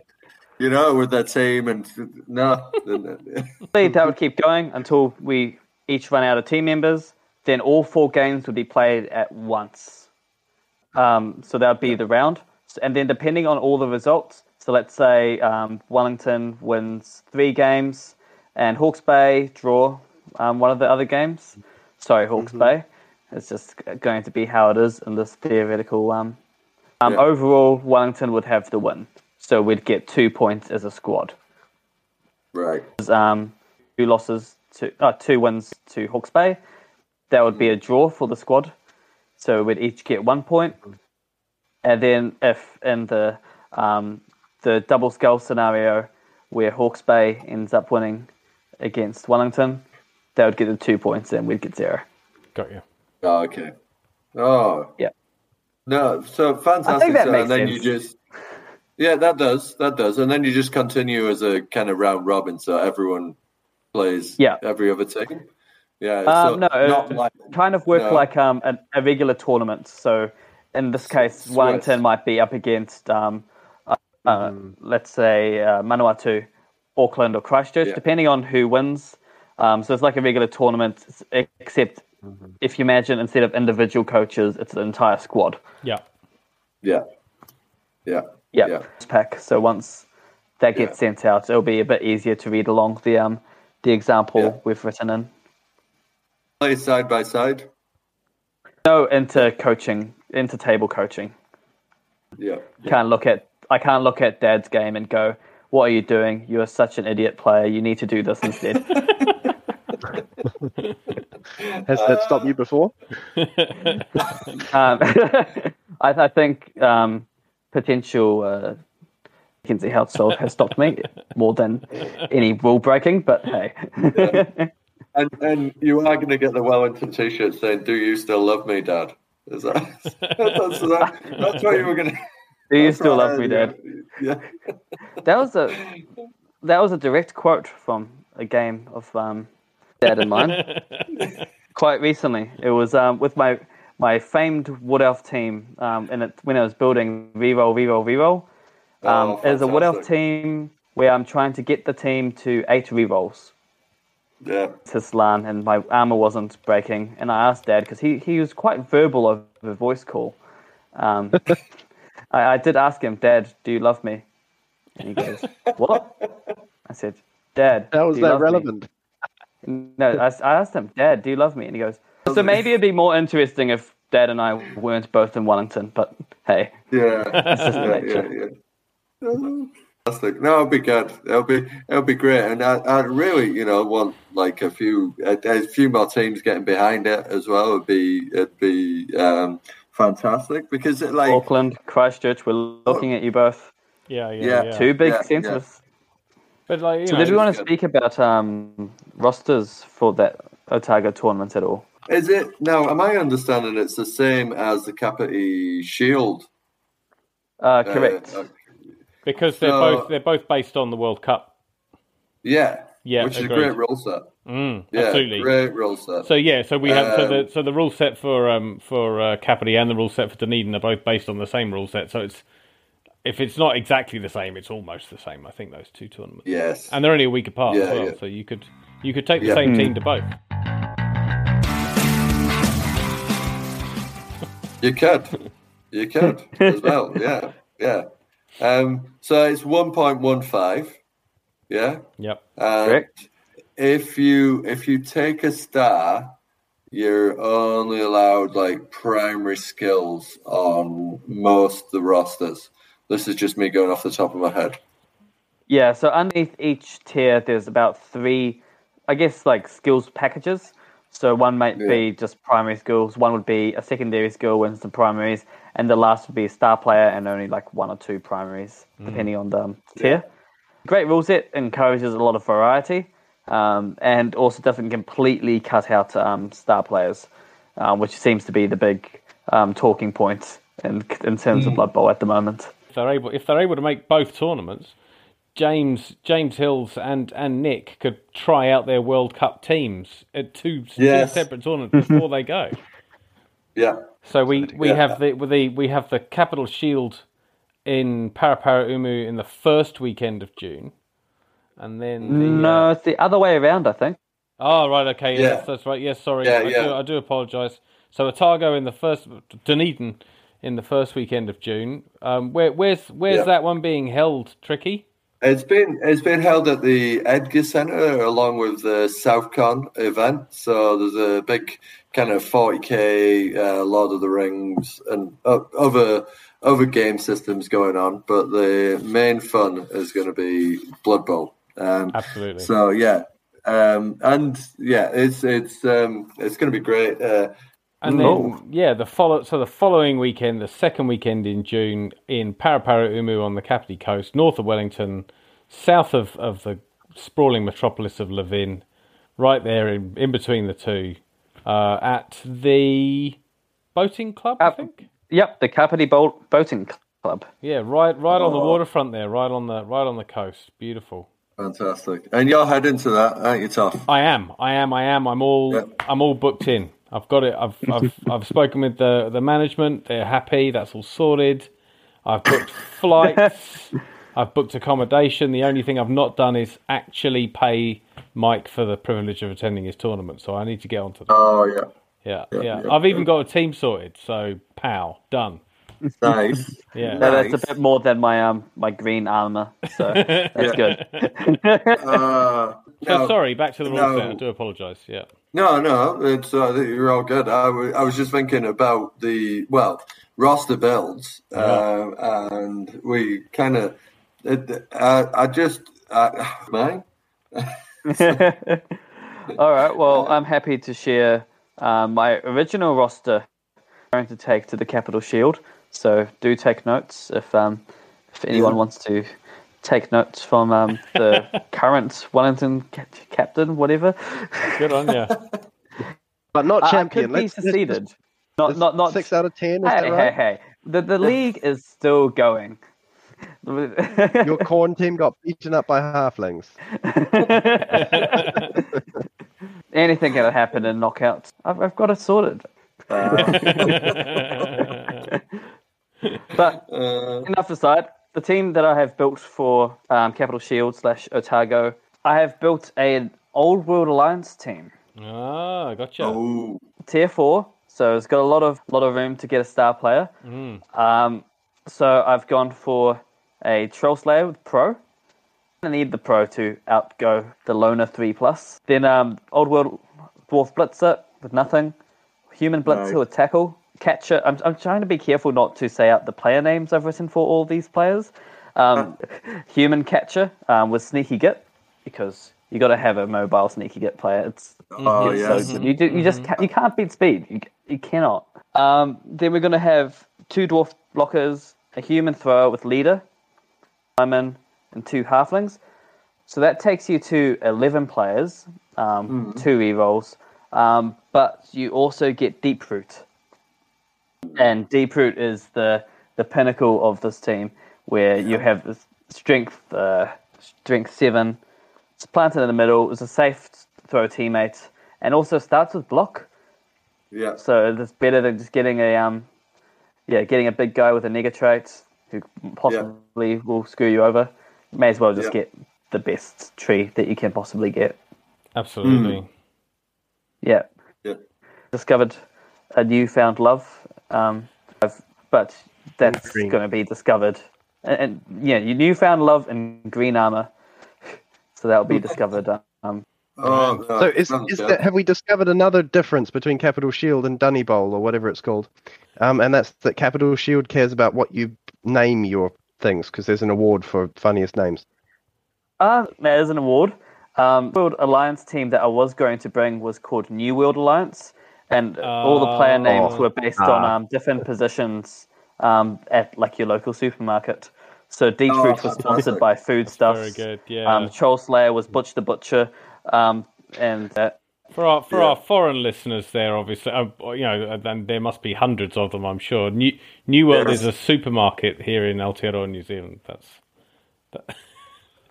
you know with that team and no, that would keep going until we each run out of team members. Then all four games would be played at once. Um, so that would be the round. And then depending on all the results, so let's say um, Wellington wins three games and Hawke's Bay draw um, one of the other games. Sorry, Hawke's Bay. It's just going to be how it is in this theoretical. Um, um, Yeah. Overall, Wellington would have the win. So we'd get two points as a squad. right, um, two losses to uh, two wins to Hawke's Bay. That would be a draw for the squad. So we'd each get one point. And then if in the um, the double skull scenario where Hawke's Bay ends up winning against Wellington, they would get the two points and we'd get zero. Got you. oh, okay, oh, Yeah. no, so fantastic. I think that so- makes and then sense. you just, yeah, that does, that does, and then you just continue as a kind of round robin, so everyone plays Yeah. every other team. Yeah, Um, so no, not uh, like kind of work No. like um, a, a regular tournament. So in this case, Swiss. Wellington might be up against, um, uh, uh, let's say, uh, Manawatu, Auckland, or Christchurch, Yeah. depending on who wins. Um, so it's like a regular tournament, s- except if you imagine instead of individual coaches, it's an entire squad. Yeah. yeah, yeah, Yep. Yeah. Pack. So once that gets Yeah. sent out, it'll be a bit easier to read along the um, the example Yeah. we've written in. Play side by side. No, into coaching, into table coaching. Yeah, can't look at I can't look at Dad's game and go, "What are you doing? You are such an idiot player. You need to do this instead." Has that stopped you before? um, I, I think um, potential uh, Kinsey household has stopped me more than any rule breaking. But hey, and and you are going to get the Wellington T-shirt saying, "Do you still love me, Dad?" Is that that's, that, that's what you were going to. do you still love me, Dad? Yeah. That was a that was a direct quote from a game of um, Dad and mine. Quite recently, it was um, with my my famed Wood Elf team, um, and it, when I was building reroll, reroll, reroll. Um, Oh, it was a Wood Elf team where I'm trying to get the team to eight rerolls. Yeah. to Slann and my armor wasn't breaking. And I asked Dad because he, he was quite verbal over the voice call. Um, I, I did ask him, Dad, do you love me? And he goes, What? I said, Dad, How was do you that love me?" relevant? No, I asked him, Dad, do you love me? And he goes, So maybe it'd be more interesting if Dad and I weren't both in Wellington. But hey, Yeah. just yeah, nature. yeah, yeah. Fantastic. No, it'll be good. It'll be it'll be great, and I, I really, you know, want like a few a, a few more teams getting behind it as well. It'd be it'd be um, fantastic because it like Auckland, Christchurch, we're looking at you both. Yeah, yeah, Yeah. yeah. Two big yeah, centres. But like, you So know, did we want to good. speak about um, rosters for that Otago tournament at all? is it now? Am I understanding it's the same as the Kapiti Shield? Uh, uh, correct. uh, because they're So- both they're both based on the World Cup. yeah, Yeah, which is a great rule set. Mm, Yeah, absolutely. great rule set. So yeah, so we have so Um, the so the rule set for um for uh, Kapiti and the rule set for Dunedin are both based on the same rule set. So it's if it's not exactly the same, it's almost the same. I think those two tournaments, Yes. and they're only a week apart Yeah, as well, yeah. so you could you could take the Yeah. same team to both. You could. You could as well. Yeah. Yeah. Um, so it's 1.15. Yeah. Yep. And Correct. if you if you take a star, you're only allowed like primary skills on most of the rosters. This is just me going off the top of my head. Yeah, so underneath each tier, there's about three, I guess, like skills packages. So one might be just primary schools, one would be a secondary school wins the primaries, and the last would be a star player and only like one or two primaries, depending on the um, tier. Great rule set encourages a lot of variety, um, and also doesn't completely cut out um, star players, um, which seems to be the big um, talking point in in terms of Blood Bowl at the moment. If they're able if they're able to make both tournaments, James James Hills and and Nick could try out their World Cup teams at two, Yes. two separate tournaments before they go. Yeah. So we, we Yeah. have the, the we have the Capital Shield in Paraparaumu in the first weekend of June, and then the, No, uh, it's the other way around, I think. oh right okay Yeah. yes that's right yes sorry Yeah, I, yeah. Do, I do apologise. So Otago in the first Dunedin in the first weekend of June. Um, where where's where's Yeah. that one being held? Tricky. It's been it's been held at the Edgar Centre along with the Southcon event. So there's a big kind of 40k uh, Lord of the Rings and o- other other game systems going on, but the main fun is going to be Blood Bowl. Um, Absolutely. so yeah, um, and yeah, it's it's um, it's going to be great. Uh, And then, Oh. yeah, the follow. So the following weekend, the second weekend in June, in Paraparaumu on the Kapiti Coast, north of Wellington, south of, of the sprawling metropolis of Levin, right there in, in between the two, uh, at the boating club, I think. Yep, the Kapiti Boat Boating Club. Yeah, right, right on the Oh. waterfront there, right on the right on the coast. Beautiful. fantastic, and you're heading to that, aren't you, Tough? I am, I am, I am. I'm all, Yeah. I'm all booked in. I've got it. I've, I've, I've spoken with the the management. They're happy. That's all sorted. I've booked flights. I've booked accommodation. The only thing I've not done is actually pay Mike for the privilege of attending his tournament. So I need to get onto that. Oh yeah, Yeah, yeah. yeah, I've even got a team sorted. So pow, done. nice. Yeah. No, that's a bit more than my um my green armor, so that's good. Uh, So no. sorry. Back to the rules. no. I do apologise. Yeah. No, no, it's uh, you're all good. I was just thinking about the well roster builds, uh, and we kind of. I, I just uh, mine. All right. Well, I'm happy to share um, my original roster. I'm going to take to the Capital Shield. So do take notes if um, if anyone Yeah. wants to take notes from um, the current Wellington ca- captain, whatever. Good on you. But not I- I champion. could be Let's- let's seceded. Not let's- not not six out of ten. Is Hey, that hey, right? hey! The the league is still going. Your Khorne team got beaten up by halflings. Anything can happen in knockouts. I've, I've got it sorted. But Uh, enough aside, the team that I have built for um, Capital Shield slash Otago, I have built an Old World Alliance team, ah, gotcha. oh, tier four. So it's got a lot of lot of room to get a star player. Um, so I've gone for a Troll Slayer with Pro. I need the Pro to outgo the Loner three plus. Then um, Old World Dwarf Blitzer with nothing. Human Blitzer Nice. with tackle. Catcher. I'm, I'm trying to be careful not to say out the player names I've written for all these players. Um, human Catcher um, with Sneaky Git because you got to have a mobile Sneaky Git player. It's oh it's yes. so good. You, do, you just can't, you can't beat speed. You, you cannot. Um, then we're going to have two dwarf blockers, a human thrower with leader, Simon, and two halflings. So that takes you to 11 players, um, two rerolls, um, but you also get Deep Root. And Deep Root is the, the pinnacle of this team, where you have this strength, uh, strength seven. It's planted in the middle. It's a safe throw teammate, and also starts with block. yeah. So it's better than just getting a um, yeah, getting a big guy with a nega trait. who possibly will screw you over. You may as well just Yeah. get the best tree that you can possibly get. Absolutely. Yeah. Yeah. Discovered a newfound love, um, but that's going to be discovered. And, and yeah, you newfound love in green armor, so that'll be discovered. Um, Oh, no, So is, sounds is good. that, have we discovered another difference between Capital Shield and Dunny Bowl or whatever it's called? Um, and that's that Capital Shield cares about what you name your things because there's an award for funniest names. uh, there's an award. Um, World Alliance team that I was going to bring was called New World Alliance, and all the player names Oh. were based on Ah. um, different positions um, at like your local supermarket. So Deep Oh, Fruit was sponsored by Foodstuffs. Very good. Yeah. Um, Troll Slayer was Butch the Butcher, um, and uh, For our for Yeah. our foreign listeners, there obviously, uh, you know, and there must be hundreds of them, I'm sure. New New World Yes. is a supermarket here in Aotearoa, New Zealand. That's that,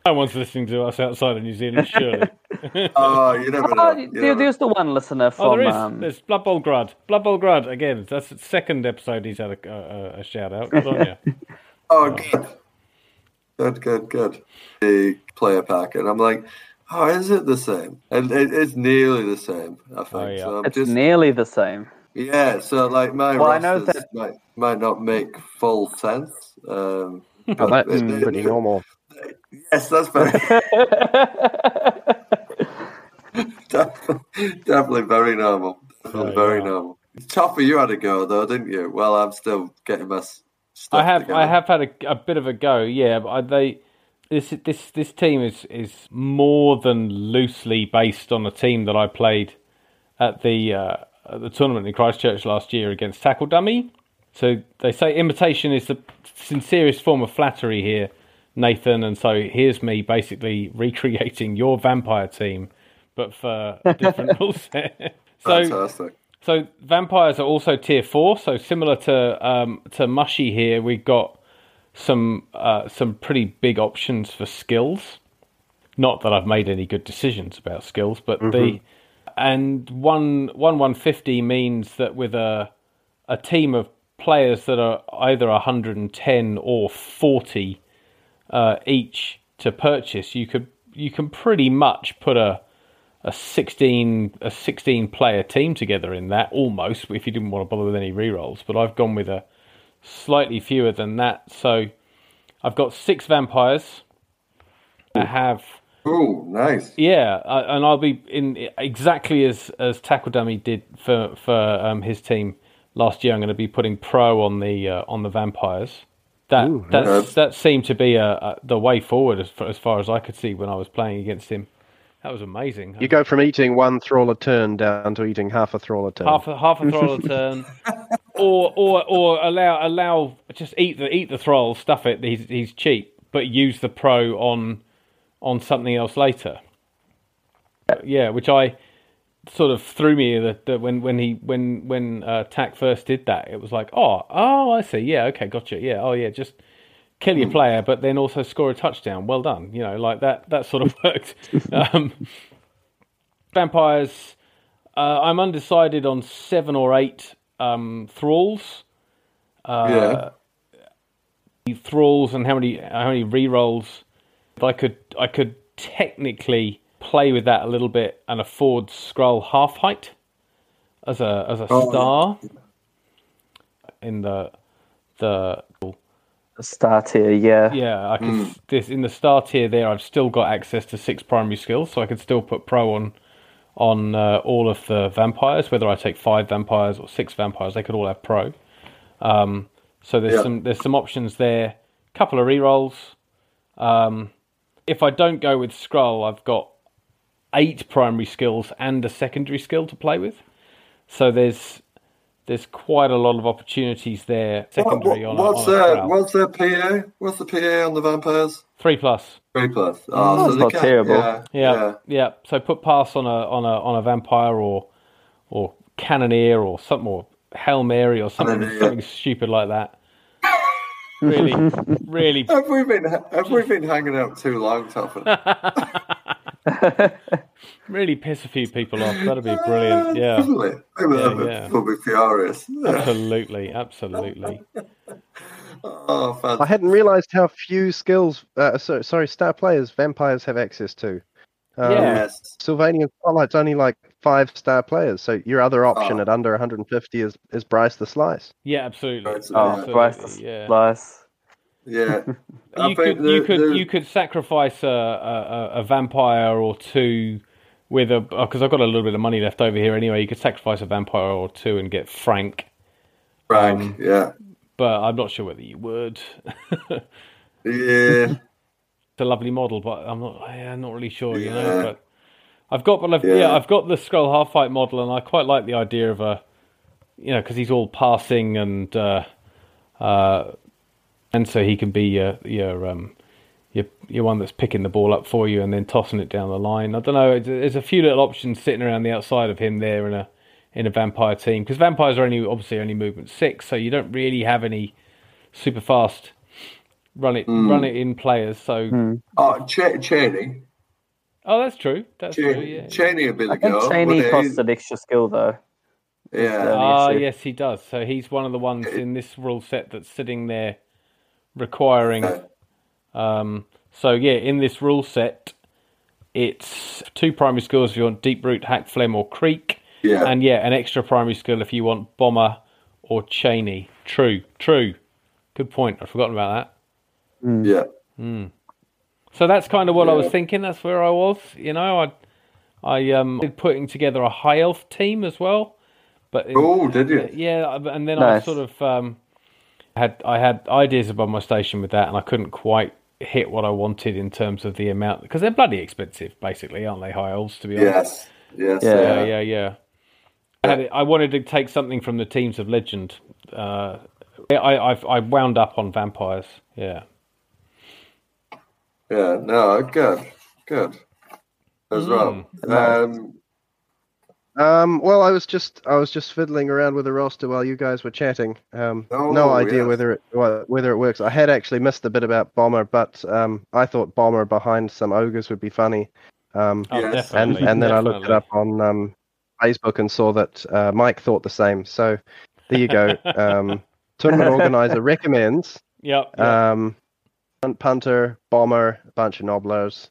no one's listening to us outside of New Zealand, surely. Oh, you never know. oh, you there, never there's the one listener oh, from. there is. um, There's Blood Bowl Grud. Blood Bowl Grud again. That's the second episode he's had a, a, a shout out. Good on you. Oh, good. Good, good, good. The player pack, and I'm like, oh, is it the same? And it, it's nearly the same, I think. Oh, yeah. So I'm it's just, nearly the same. yeah, so like my Well, I know that- might, might not make full sense. Um, Oh, but that's it- it- pretty normal. Yes, that's very, definitely, definitely very normal. Definitely Oh, very yeah. normal. Toffer, you had a go though, didn't you? Well, I'm still getting my stuff I have together. I have had a, a bit of a go, yeah. But I, they this this this team is is more than loosely based on a team that I played at the uh, at the tournament in Christchurch last year against Tackle Dummy. So they say imitation is the sincerest form of flattery here, Nathan. And so here's me basically recreating your vampire team, but for a different rule set. so Fantastic. so vampires are also tier four. So similar to um, to Mushy here, we've got some uh, some pretty big options for skills. Not that I've made any good decisions about skills, but the and one one one fifty means that with a a team of players that are either 110 or 40 uh, each to purchase, you could you can pretty much put a a 16 a 16 player team together in that almost if you didn't want to bother with any rerolls but I've gone with a slightly fewer than that. So I've got six vampires. I have Oh, nice. yeah I, and I'll be in exactly as as Tackle Dummy did for for um, his team last year. I'm going to be putting pro on the uh, on the vampires that Ooh, that's, nice. that seemed to be a, a, the way forward as far, as far as I could see when I was playing against him that was amazing You go from eating one thrall a turn down to eating half a thrall a turn. half a half a thrall a turn, or or or allow allow just eat the eat the thrall, stuff it. He's he's cheap, but use the pro on on something else later. Yeah, which I sort of threw me that that when when he when when uh, Tack first did that, it was like oh oh I see yeah okay gotcha yeah oh yeah just kill your player, but then also score a touchdown. Well done, you know like that that sort of worked. um, vampires. Uh, I'm undecided on seven or eight um, thralls. yeah. Thralls and how many how many re rolls I could I could technically play with that a little bit and afford Skrull Halfheight as a as a Oh. star in the the Star tier, yeah. yeah I could this in the star tier there I've still got access to six primary skills so I could still put pro on on uh, all of the vampires whether I take five vampires or six vampires they could all have pro um, so there's Yeah. some there's some options there couple of rerolls um, if I don't go with Skrull I've got eight primary skills and a secondary skill to play with so there's there's quite a lot of opportunities there secondary what, on what's on a their Prowl. what's their PA? What's the PA on the vampires? three plus Three plus. Oh, Oh, that's they not can't- terrible. Yeah, Yeah, yeah. So put pass on a on a on a vampire or or cannoneer or something or hail mary or something something stupid like that. Really, really. Have we been have we been hanging out too long, Toffer? really piss a few people off. That'd be brilliant. Yeah, Definitely. Maybe Yeah, yeah. will be furious. Absolutely, absolutely. Oh, I hadn't realised how few skills. Uh, so, sorry, star players vampires have access to. Um, Yeah. Yes. Sylvanian Spotlight's only like five star players, so your other option Oh. at under 150 is is Bryce the Slice. Yeah, absolutely. Right, Oh. Absolutely, Bryce, yeah. Bryce. Yeah. You think could you could the- you could sacrifice a, a, a- a vampire or two with a because I've got a little bit of money left over here anyway. You could sacrifice a vampire or two and get Frank, Frank. um, yeah. but I'm not sure whether you would. Yeah. it's a lovely model, but I'm not. Yeah, I'm not really sure. You know, but I've got, but I've, yeah. Yeah. I've got the Skrull Halfheight model, and I quite like the idea of a, you know, because he's all passing and, uh, uh, and so he can be your your um, your your one that's picking the ball up for you and then tossing it down the line. I don't know. There's a few little options sitting around the outside of him there in a in a vampire team because vampires are only obviously only movement six, so you don't really have any super fast run it Hmm. run it in players. So. Oh, Ch- Cheney. Oh, that's true. That's Ch- true. Yeah. Cheney would be the I think. Cheney costs an extra skill though. Yeah. Ah, issue. yes, he does. So he's one of the ones in this rule set that's sitting there requiring. Um, so yeah, in this rule set, it's two primary skills if you want deep root, Hakflem, or Kreek, Yeah. and yeah, an extra primary skill if you want bomber or Cheney. True, true. Good point. I've forgotten about that. yeah. So that's kind of what I was thinking. That's where I was. You know, I, I um, did putting together a high elf team as well. But in- Oh, did you? Yeah, and then I sort of um, had I had ideas above my station with that, and I couldn't quite hit what I wanted in terms of the amount because they're bloody expensive, basically, aren't they? High elves, to be honest. Yes. Yes. Yeah. Yeah, Yeah. yeah, yeah. I, had I wanted to take something from the teams of legend. Uh, I, I've, I wound up on vampires. Yeah. Yeah. No. Good. Good. As well. Um, Um, well, I was just I was just fiddling around with the roster while you guys were chatting. Um, no Oh, idea yes. whether it wh- whether it works. I had actually missed the bit about bomber, but um, I thought bomber behind some ogres would be funny. Um, Oh, Yes. and and then I looked it up on um, Facebook and saw that uh, Mike thought the same. So there you go. um, tournament organizer recommends Yep. yep. um, runt punter, bomber, a bunch of gnoblars,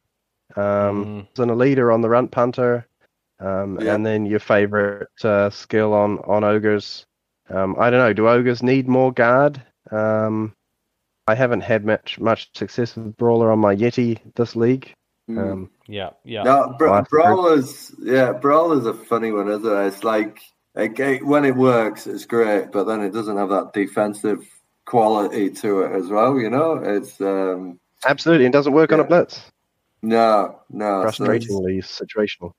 um, Mhm. and a leader on the runt punter, um, Yeah. and then your favorite uh, skill on on ogres. Um, I don't know. Do ogres need more guard? Um, I haven't had much much success with brawler on my yeti this league. mm. Um, yeah. Yeah. No, Bra- Brawler's yeah, Brawler's a funny one, isn't it? It's like it, it- when it works, it's great, but then it doesn't have that defensive quality to it as well. You know, it's um absolutely, it doesn't work on a blitz. no, no, so Frustratingly situational.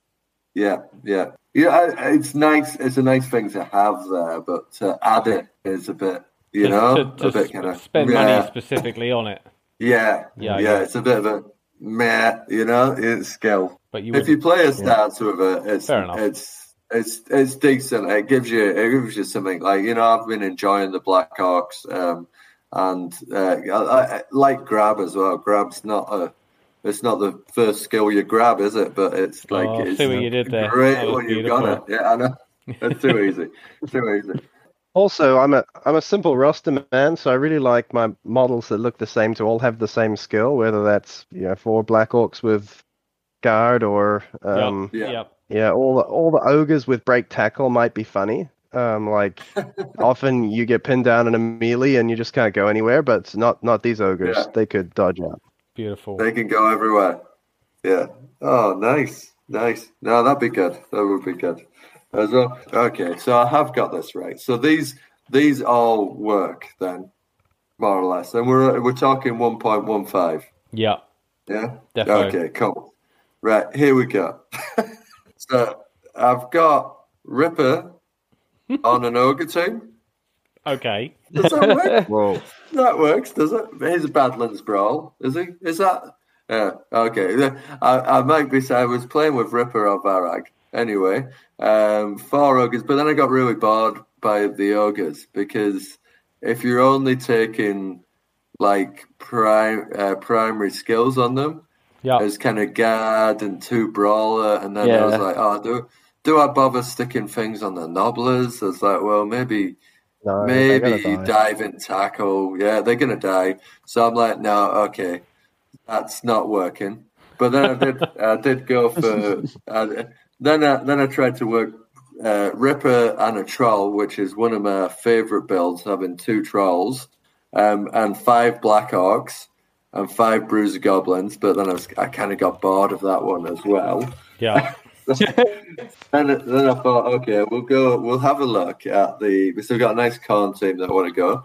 Yeah, yeah, yeah. I- It's nice. It's a nice thing to have there, but to add it is a bit, you To- know, to, to a bit sp- kind of spend yeah, money specifically on it, Yeah, Yeah, yeah, yeah. It's a bit of a meh, you know. It's skill. but you if you play a stance with it, it's Fair enough. it's it's it's decent. It gives you it gives you something like you know I've been enjoying the Blackhawks um, and uh, I, I like grab as well. Grab's not a it's not the first skill you grab, is it? But it's like Oh, I it's see what you did there. great That was when you've got it. Yeah, I know. It's too easy. too easy. Also, I'm a I'm a simple roster man, so I really like my models that look the same to all have the same skill, whether that's you know four black orcs with guard or um, Yep. Yeah. Yep. yeah, all the all the ogres with break tackle might be funny. Um, like often you get pinned down in a melee and you just can't go anywhere, but not not these ogres. Yeah. They could dodge out. Beautiful. They can go everywhere. Yeah. Oh, nice, nice. No, that'd be good. That would be good as well. Okay, so I have got this right. So these these all work then, more or less, and we're we're talking one point one five. Yeah. Yeah. Defo. Okay. Cool. Right here we go. so I've got Ripper on an ogre team. Okay. Does that work? Whoa. That works, does it? He's a Badlands Brawl, is he? Is that? Yeah, okay. I, I might be saying I was playing with Ripper or Varag anyway, um, four ogres, but then I got really bored by the ogres because if you're only taking like prime uh, primary skills on them Yeah. as kind of guard and two brawler, and then I was like, oh, do do I bother sticking things on the gnoblars? I was like, well, maybe No, maybe die. dive and tackle. Yeah, they're gonna die. So I'm like, no, okay, that's not working. But then I did, I did go for. Uh, then, I, then I tried to work uh, Ripper and a troll, which is one of my favorite builds, having two trolls um, and five black orcs and five bruiser goblins. But then I, was, I kind of got bored of that one as well. Yeah. And then I thought, okay, we'll go. We'll have a look at the. We still got a nice Khorne team that I want to go.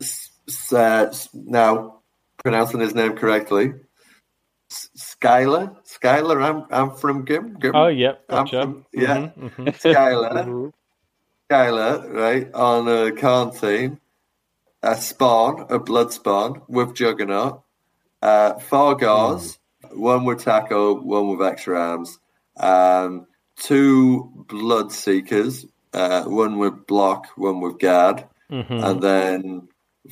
S- s- uh, now, pronouncing his name correctly, S- Scyla. Scyla. I'm. I'm from Gim. Gim. Oh, yep. I'm Gotcha. from- yeah. Mhm, mhm. Scyla. Scyla. Right on a Khorne team. A spawn, a blood spawn with Juggernaut. Uh, four gauze, one with tackle, one with extra arms. Um, two blood seekers, uh, one with block, one with guard, Mhm. and then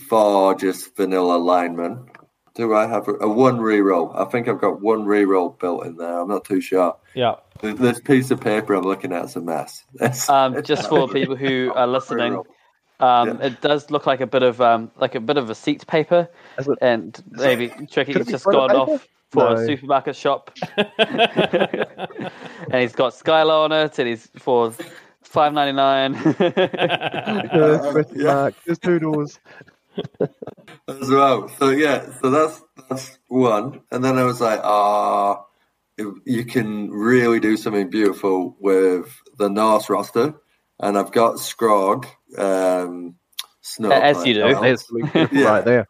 four just vanilla linemen. Do I have a, a one reroll? I think I've got one reroll built in there. I'm not too sure. Yeah. This piece of paper I'm looking at is a mess. It's- Um, just for people who are listening, um, Yeah. it does look like a bit of um, like a bit of a seat paper, it- and maybe Tricky Could has just toilet gone paper? off for No. a supermarket shop, and he's got Scyla on it, and he's for five ninety nine. Question yeah. mark. There's two doors. as well. So yeah, so that's that's one. And then I was like, ah, you can really do something beautiful with the Norse roster. And I've got Skrorg, um, Snow. As you do. Plant. There's Luke Yeah. right there.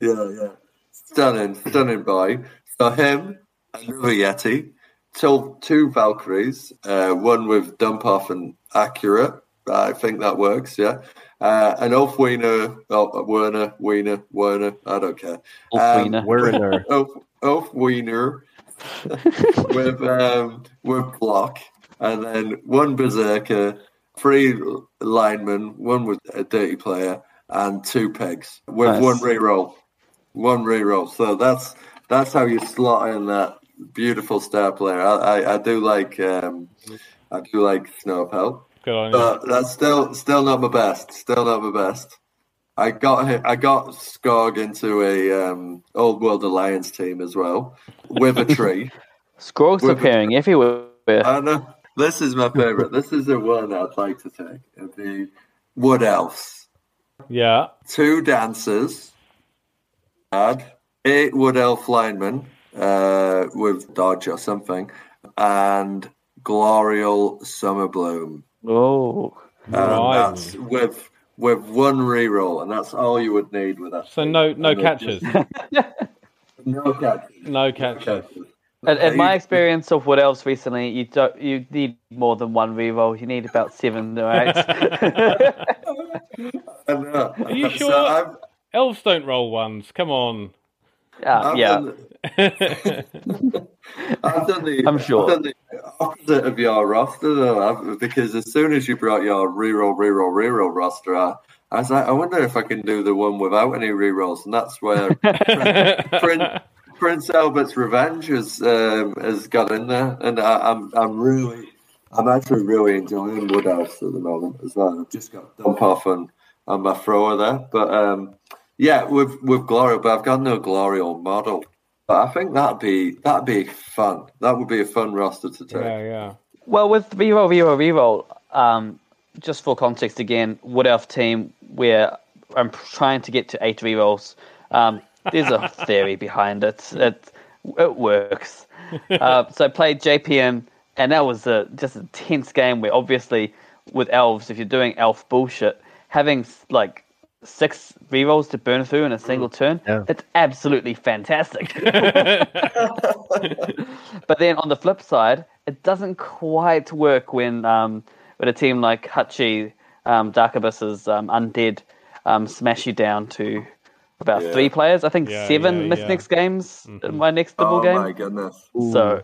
Yeah, yeah. Stunning, stunning boy. So him, another Yeti, till two Valkyries, uh, one with dump off and accurate. I think that works, yeah. Uh, an Ulf Wiener, oh, Werner, Wiener, Werner, I don't care. Ulf Um, Wiener. We're in there. Ulf, Ulf Wiener with um, with block, and then one berserker, three linemen, one with a dirty player, and two pegs with Nice. one reroll, one reroll. So that's that's how you slot in that beautiful star player. I I, I do like um, I do like Snowpelt. Good on you. But that's still still not my best. Still not my best. I got hi- I got Skrorg into a um, old world alliance team as well with a tree. Scrolls With- appearing everywhere. I know this is my favorite. This is the one I'd like to take. It'd be wood elves, Yeah. two dancers, add eight wood elf linemen uh, with dodge or something, and glorial summer bloom. Oh, Um, Right. That's with with one reroll, and that's all you would need with that. So team. no no And it catches. just- no catches. No catches. in, in my experience of what else recently, you don't you need more than one reroll. You need about seven or eight. I know. Are you sure? I've, Elves don't roll ones. Come on. I've yeah. I've done the. I'm sure. I've done the opposite of your roster though, because as soon as you brought your reroll, reroll, reroll roster out, I was like, I wonder if I can do the one without any rerolls, and that's where Prince, Prince Albert's Revenge has um, has got in there, and I, I'm I'm really I'm actually really enjoying Woodhouse at the moment as well. I've just got dump off on, on my thrower there, but um, yeah, with with Gloria, but I've got no Glorielle model. But I think that'd be that'd be fun. That would be a fun roster to take. yeah, yeah. Well, with reroll, reroll, reroll, um, just for context again, Wood Elf team where I'm trying to get to eight rerolls. Um, there's a theory behind it. It it works. Uh, so I played JPM, and that was a just a tense game where obviously with elves, if you're doing elf bullshit, having like six rerolls to burn through in a single turn, Yeah. it's absolutely fantastic. but then on the flip side, it doesn't quite work when um, with a team like Hachi, um, Dark Abyss's um, Undead um, smash you down to about Yeah. three players. I think Yeah, seven yeah, missed yeah. next games in my next double Oh game. Oh my goodness! So,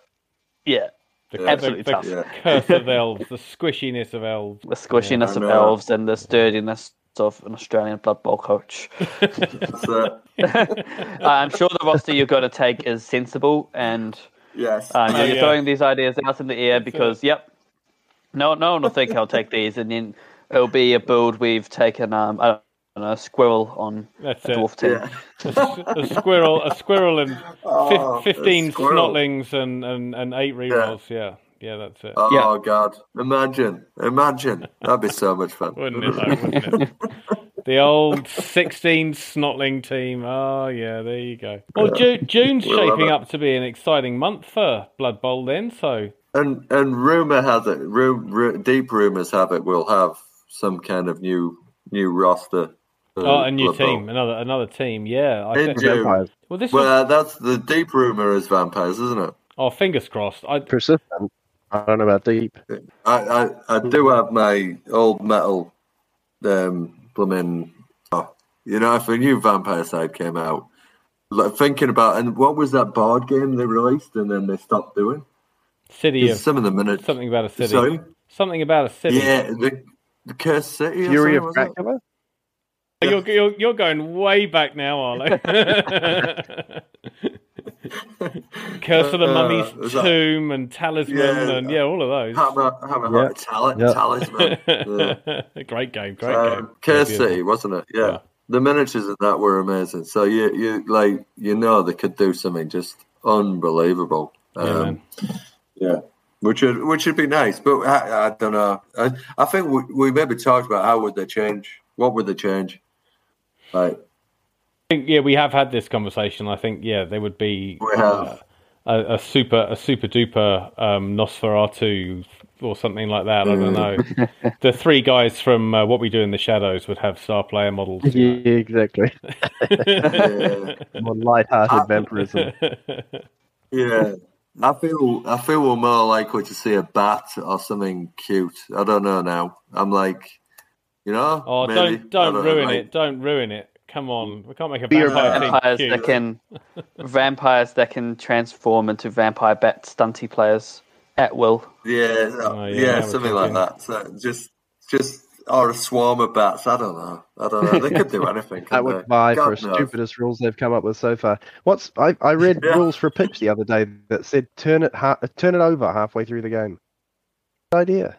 yeah, The, Yeah. Absolutely the, tough. the Yeah. curse of elves, the squishiness of elves. the squishiness I of elves and the sturdiness of an Australian Blood Bowl coach. I'm sure the roster you've got to take is sensible and yes, um, Oh, you're yeah. throwing these ideas out in the air because, yep, no, no one will think I'll take these, and then It'll be a build we've taken. Um, I don't know, a squirrel on That's a it. dwarf team. Yeah. A, s- a squirrel, a squirrel, and fif- Oh, fifteen squirrel. snotlings and, and, and eight rerolls. Yeah. yeah, that's it. Oh Yeah. God! Imagine, imagine. That'd be so much fun. Wouldn't it? Though, wouldn't it? the old sixteen snotling team. Oh yeah, there you go. Well, Ju- June's We'll shaping up to be an exciting month for Blood Bowl. Then, so And and rumor has it, ru- ru- deep rumors have it, we'll have some kind of new new roster. oh, a new Blood Bowl. team, another another team. Yeah, I In think. June. Vampires. Well, this was Well, that's the deep rumor is vampires, isn't it? oh, fingers crossed. I Persistent. I don't know about deep. I I, I do have my old metal, um, blooming. Oh, you know, if a new vampire side came out, like thinking about and what was that board game they released and then they stopped doing? city of Some of the minutes. something about a city. Sorry. Something about a city. Yeah, the, the Cursed City. Fury of was? Dracula. You're, you're you're going way back now, Arlo. Curse of the Uh, Mummy's that- Tomb and Talisman Yeah. and yeah, all of those. Hammer, Hammer Yeah. Heart Tal- Yeah. Talisman. Yeah. great game, great Um, game. Curse City, wasn't it? Yeah. Yeah. The miniatures in that were amazing. So you, you like, you know, they could do something just unbelievable. Yeah, Um, yeah, which would which would be nice. But I, I don't know. I, I think we, we maybe talked about how would they change. What would they change? Like, I think yeah, we have had this conversation. I think yeah, there would be uh, a, a super a super duper um, Nosferatu or something like that. I don't know. the three guys from uh, What We Do in the Shadows would have star player models. Yeah, exactly. yeah, More light-hearted vampirism. yeah. I feel I feel we're more likely to see a bat or something cute. I don't know now. I'm like, you know. Oh, maybe. don't don't I know, ruin like- it! Don't ruin it! Come on, we can't make a Beer vampire team Vampires that can vampires that can transform into vampire bat stunty players at will. Yeah, Oh, yeah, yeah, something like that. So just, just or a swarm of bats. I don't know. I don't know. They could do anything. I would they? buy for God knows. stupidest rules they've come up with so far. What's I, I read Yeah. rules for a pitch the other day that said turn it ha- turn it over halfway through the game. Good idea.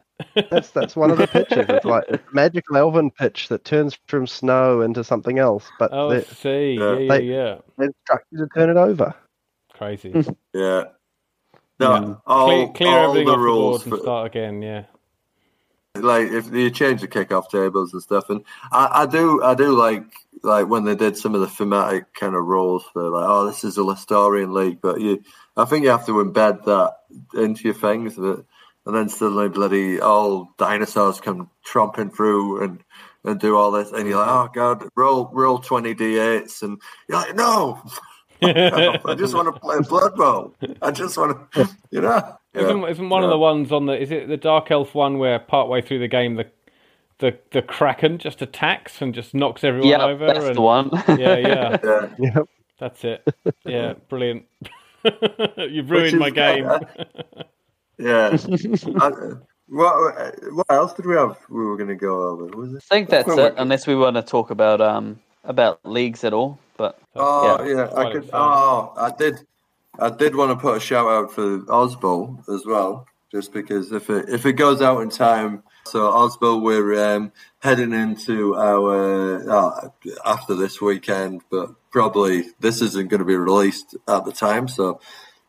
That's that's one of the pitches. It's like a magical elven pitch that turns from snow into something else, but Oh, they're, see. Yeah. Yeah, yeah, They- yeah. they're instructed to turn it over. Crazy. Hmm. Yeah. No, all, clear clear all everything the off the rules. board and start again. Yeah. like if you change the kickoff tables and stuff, and I, I do, I do like like when they did some of the thematic kind of roles for like, oh, this is a Lustrian league, but you, I think you have to embed that into your things, but, and then suddenly bloody all dinosaurs come tromping through and and do all this, and you're like, oh god, roll roll twenty d8s, and you're like, no. I just want to play Blood Bowl. I just want to, you know. Isn't, Yeah. isn't one of the ones on the? Is it the Dark Elf one where partway through the game the the the Kraken just attacks and just knocks everyone yeah, over? that's and, the one. Yeah, yeah, Yeah. Yep. that's it. Yeah, brilliant. You've ruined is my game. Yeah. I, what what else did we have? We were going to go over. Was it? I think that's Well, it, we- unless we want to talk about um about leagues at all. But Oh Yeah. yeah, I could. Oh, I did. I did want to put a shout out for Osbo as well, just because if it if it goes out in time. So Osbo, we're um, heading into our uh, after this weekend, but probably this isn't going to be released at the time, so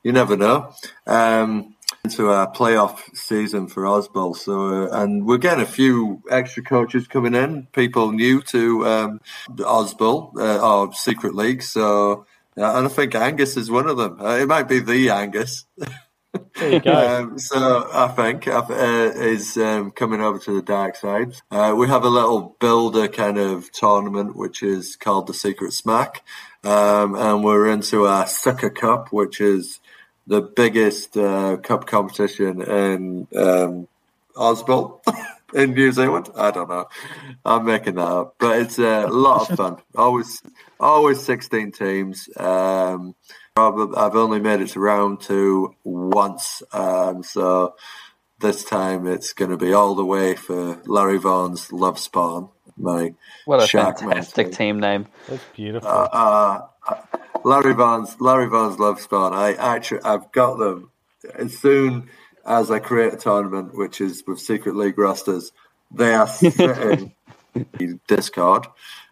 you never know. Um, into our playoff season for Osbo, so uh, and we're getting a few extra coaches coming in, people new to um, Osbo uh, or Secret League. So, uh, and I think Angus is one of them. Uh, it might be the Angus. There you go. Um, so I think uh, is um, coming over to the dark side. Uh, we have a little builder kind of tournament, which is called the Secret Smack, um, and we're into our Sucker Cup, which is the biggest uh, cup competition in um, Osbo. In New Zealand, I don't know. I'm making that up, but it's a lot of fun. Always, always 16 teams. Um, Probably, I've only made it to round two once, um, so this time it's going to be all the way for Larry Vaughan's Love Spawn. My what a Shark fantastic Mountain. team name. That's beautiful. uh, uh, Larry Vaughan's Larry Vaughan's Love Spawn. I actually I've got them as soon as I create a tournament, which is with Secret League rosters. they are sitting in Discord.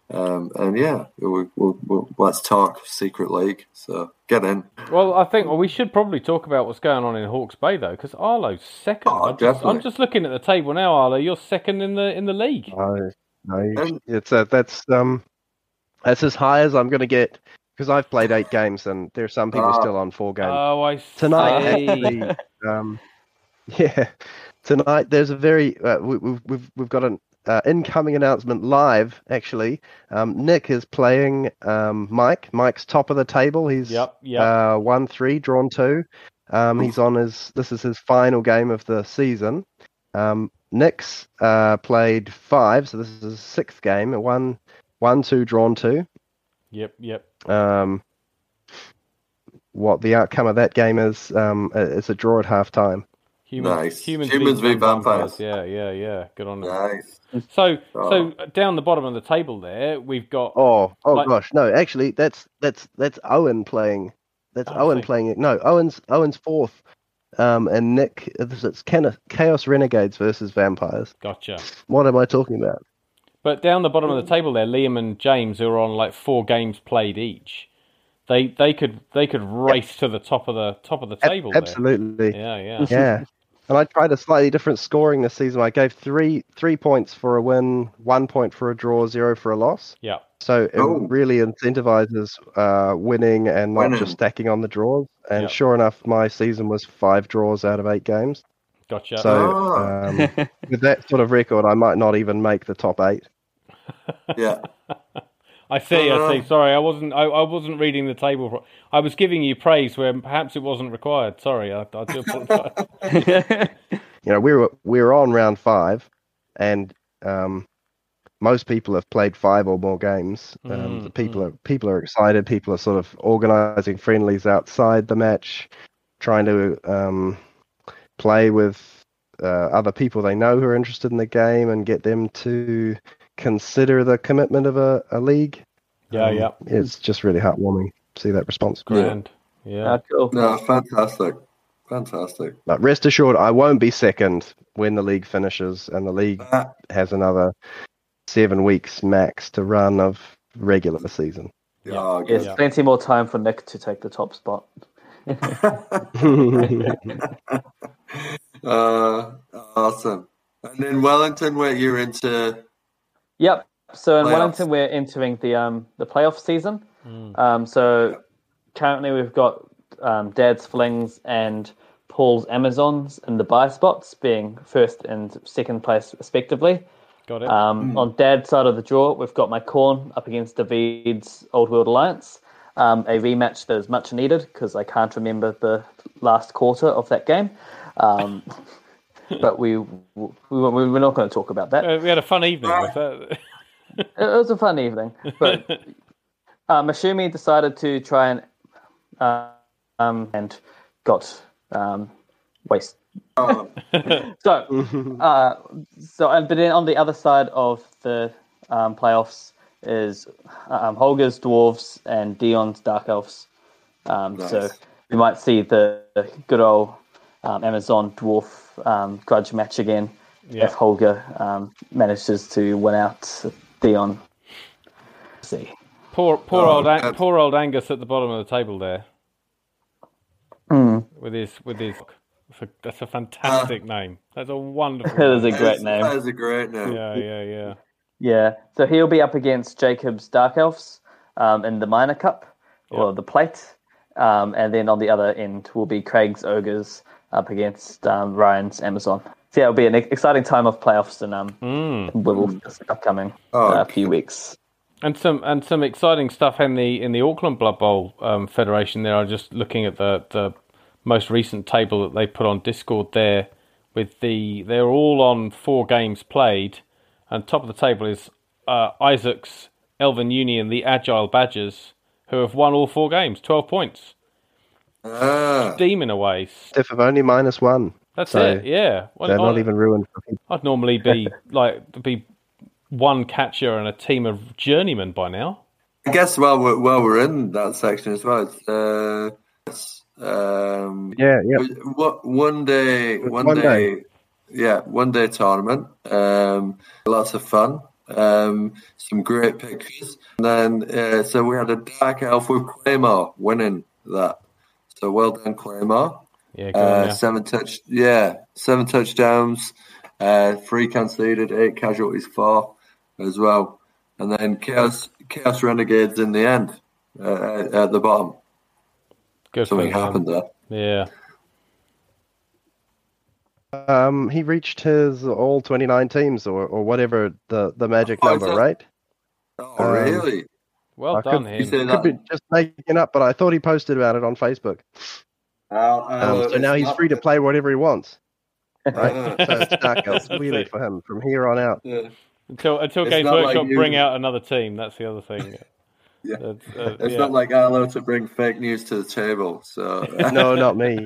Um, and yeah, we'll, we'll, we'll, let's talk Secret League. So get in. Well, I think well, we should probably talk about what's going on in Hawke's Bay though, because Arlo's second. Oh, I'm, just. I'm just looking at the table now, Arlo. You're second in the in the league. No, no, it's uh, that's um, that's as high as I'm going to get because I've played eight games and there are some people Ah. still on four games. Oh, I Tonight, see. actually, um, yeah, tonight there's a very uh, we, we've we've we've got an uh, incoming announcement live. Actually, um, Nick is playing um, Mike. Mike's top of the table. He's Yep, yep. uh, one three, drawn two. Um, he's on his. This is his final game of the season. Um, Nick's uh, played five, so this is his sixth game. One, one, two, drawn two. Yep, yep. Um, what the outcome of that game is? Um, it's a draw at half time. Humans, Nice. humans, Humans v v vampires. Yeah, yeah, yeah. Good on them. Nice. So, Oh. so down the bottom of the table there, we've got. Oh, oh Like- gosh, no, actually, that's that's that's Owen playing. That's Oh, Owen playing it. No, Owen's Owen's fourth. Um, and Nick, it's it's Chaos Renegades versus Vampires. Gotcha. What am I talking about? But down the bottom of the table there, Liam and James, who are on like four games played each, they they could they could race to the top of the top of the Ab- table. there. Absolutely. Yeah, yeah. Yeah. And I tried a slightly different scoring this season. I gave three three points for a win, one point for a draw, zero for a loss. Yeah. So it Oh. really incentivizes uh, winning and not Winning. just stacking on the draws. And Yeah. sure enough, my season was five draws out of eight games. Gotcha. So Ah. um, with that sort of record, I might not even make the top eight. Yeah. I see. I see. Sorry, I wasn't. I, I wasn't reading the table. pro- I was giving you praise where perhaps it wasn't required. Sorry, I, I do apologize. You know, we were we were on round five, and um, most people have played five or more games. Um, Mm, the people are people are excited. People are sort of organizing friendlies outside the match, trying to um, play with uh, other people they know who are interested in the game and get them to consider the commitment of a, a league. yeah, Um, yeah. It's just really heartwarming to see that response. Grand. Yeah. Ah, cool. No, fantastic. Fantastic. But rest assured, I won't be second when the league finishes, and the league Ah, has another seven weeks max to run of regular season. Yeah. oh, Yes. Yeah. plenty more time for Nick to take the top spot. uh, awesome. And then Wellington, where you're into. Yep. So in Playoffs. Wellington, we're entering the um the playoff season. Mm. Um, so currently we've got um, Dad's Flings and Paul's Amazons in the buy spots, being first and second place respectively. Got it. Um, On Dad's side of the draw, we've got my Khorne up against David's Old World Alliance. Um, a rematch that is much needed because I can't remember the last quarter of that game. Um, but we, we we're not going to talk about that. Uh, we had a fun evening with that. It was a fun evening, but uh, Mushoomy decided to try and uh, um, and got um, waste. Oh, So, uh, so and but then on the other side of the um, playoffs is um, Holger's dwarves and Dion's dark elves. Um, So we might see the good old um, Amazon dwarf um, grudge match again Yeah. if Holger um, manages to win out Dion. See. Poor, poor Oh, old, An- that's- poor old Angus at the bottom of the table there Hmm. with his, with his. That's a, that's a fantastic name. That's a wonderful. That is name. a great name. That is a great name. Yeah, yeah, yeah. Yeah, so he'll be up against Jacob's Dark Elves um, in the Minor Cup or Yeah. the Plate, um, and then on the other end will be Craig's Ogres up against um, Ryan's Amazon. So yeah, it'll be an exciting time of playoffs in um, Mm. Whittle this upcoming Oh, uh, few weeks. And some and some exciting stuff in the in the Auckland Blood Bowl um, Federation. There, I'm just looking at the the most recent table that they put on Discord there. With the they're all on four games played, and top of the table is uh, Isaac's Elven Union, the Agile Badgers, who have won all four games, twelve points, Ah, steaming away. If of only minus one, That's So it. Yeah, Well, they're not even ruined. I'd normally be like be one catcher and a team of journeymen by now. I guess while we're, while we're in that section as well, it's, uh, it's, um, Yeah, yeah. what one day, one, One day, yeah, one day tournament. Um, lots of fun. Um, some great pictures. And then, uh, so we had a dark elf with Claymore winning that. So well done, Claymore. Yeah, Uh, seven touch, yeah, seven touchdowns, uh, three conceded, eight casualties, four as well, and then chaos, chaos renegades in the end uh, at the bottom. Good Something them. happened there. Yeah. Um, he reached his all 29 teams or, or whatever the, the magic Oh, number, that- right? Oh, Um, really? Well I done, could, him. You say could be just making up, but I thought he posted about it on Facebook. Uh, Um, uh, so now he's not- free to play whatever he wants. Right? So it's Dark Elves really for him from here on out. yeah. Until until It's Games not like Workshop bring out another team. That's the other thing. Yeah. That's, uh, It's yeah. not like Arlo to bring fake news to the table. So, No, not me.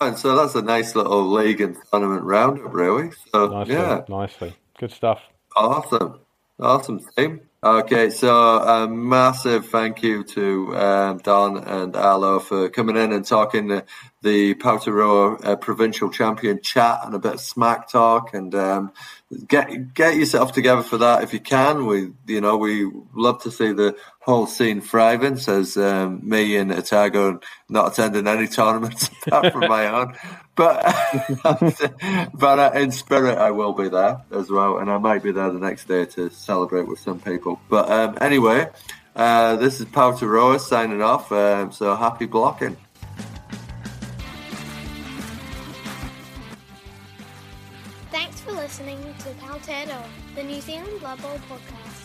and so that's a nice little league and tournament roundup, really. So, nicely, yeah, nicely. Good stuff. Awesome. Awesome team. Okay, so a massive thank you to um, Don and Arlo for coming in and talking the, Powtearoa uh, provincial champion chat and a bit of smack talk and um, get get yourself together for that if you can. We you know we love to see the whole scene thriving. Says um, me and Otago not attending any tournaments apart from my own. But but uh, in spirit, I will be there as well, and I might be there the next day to celebrate with some people. But um, anyway, uh, this is Powtearoa signing off. Um, so happy blocking. listening to Powtearoa, the New Zealand Blood podcast.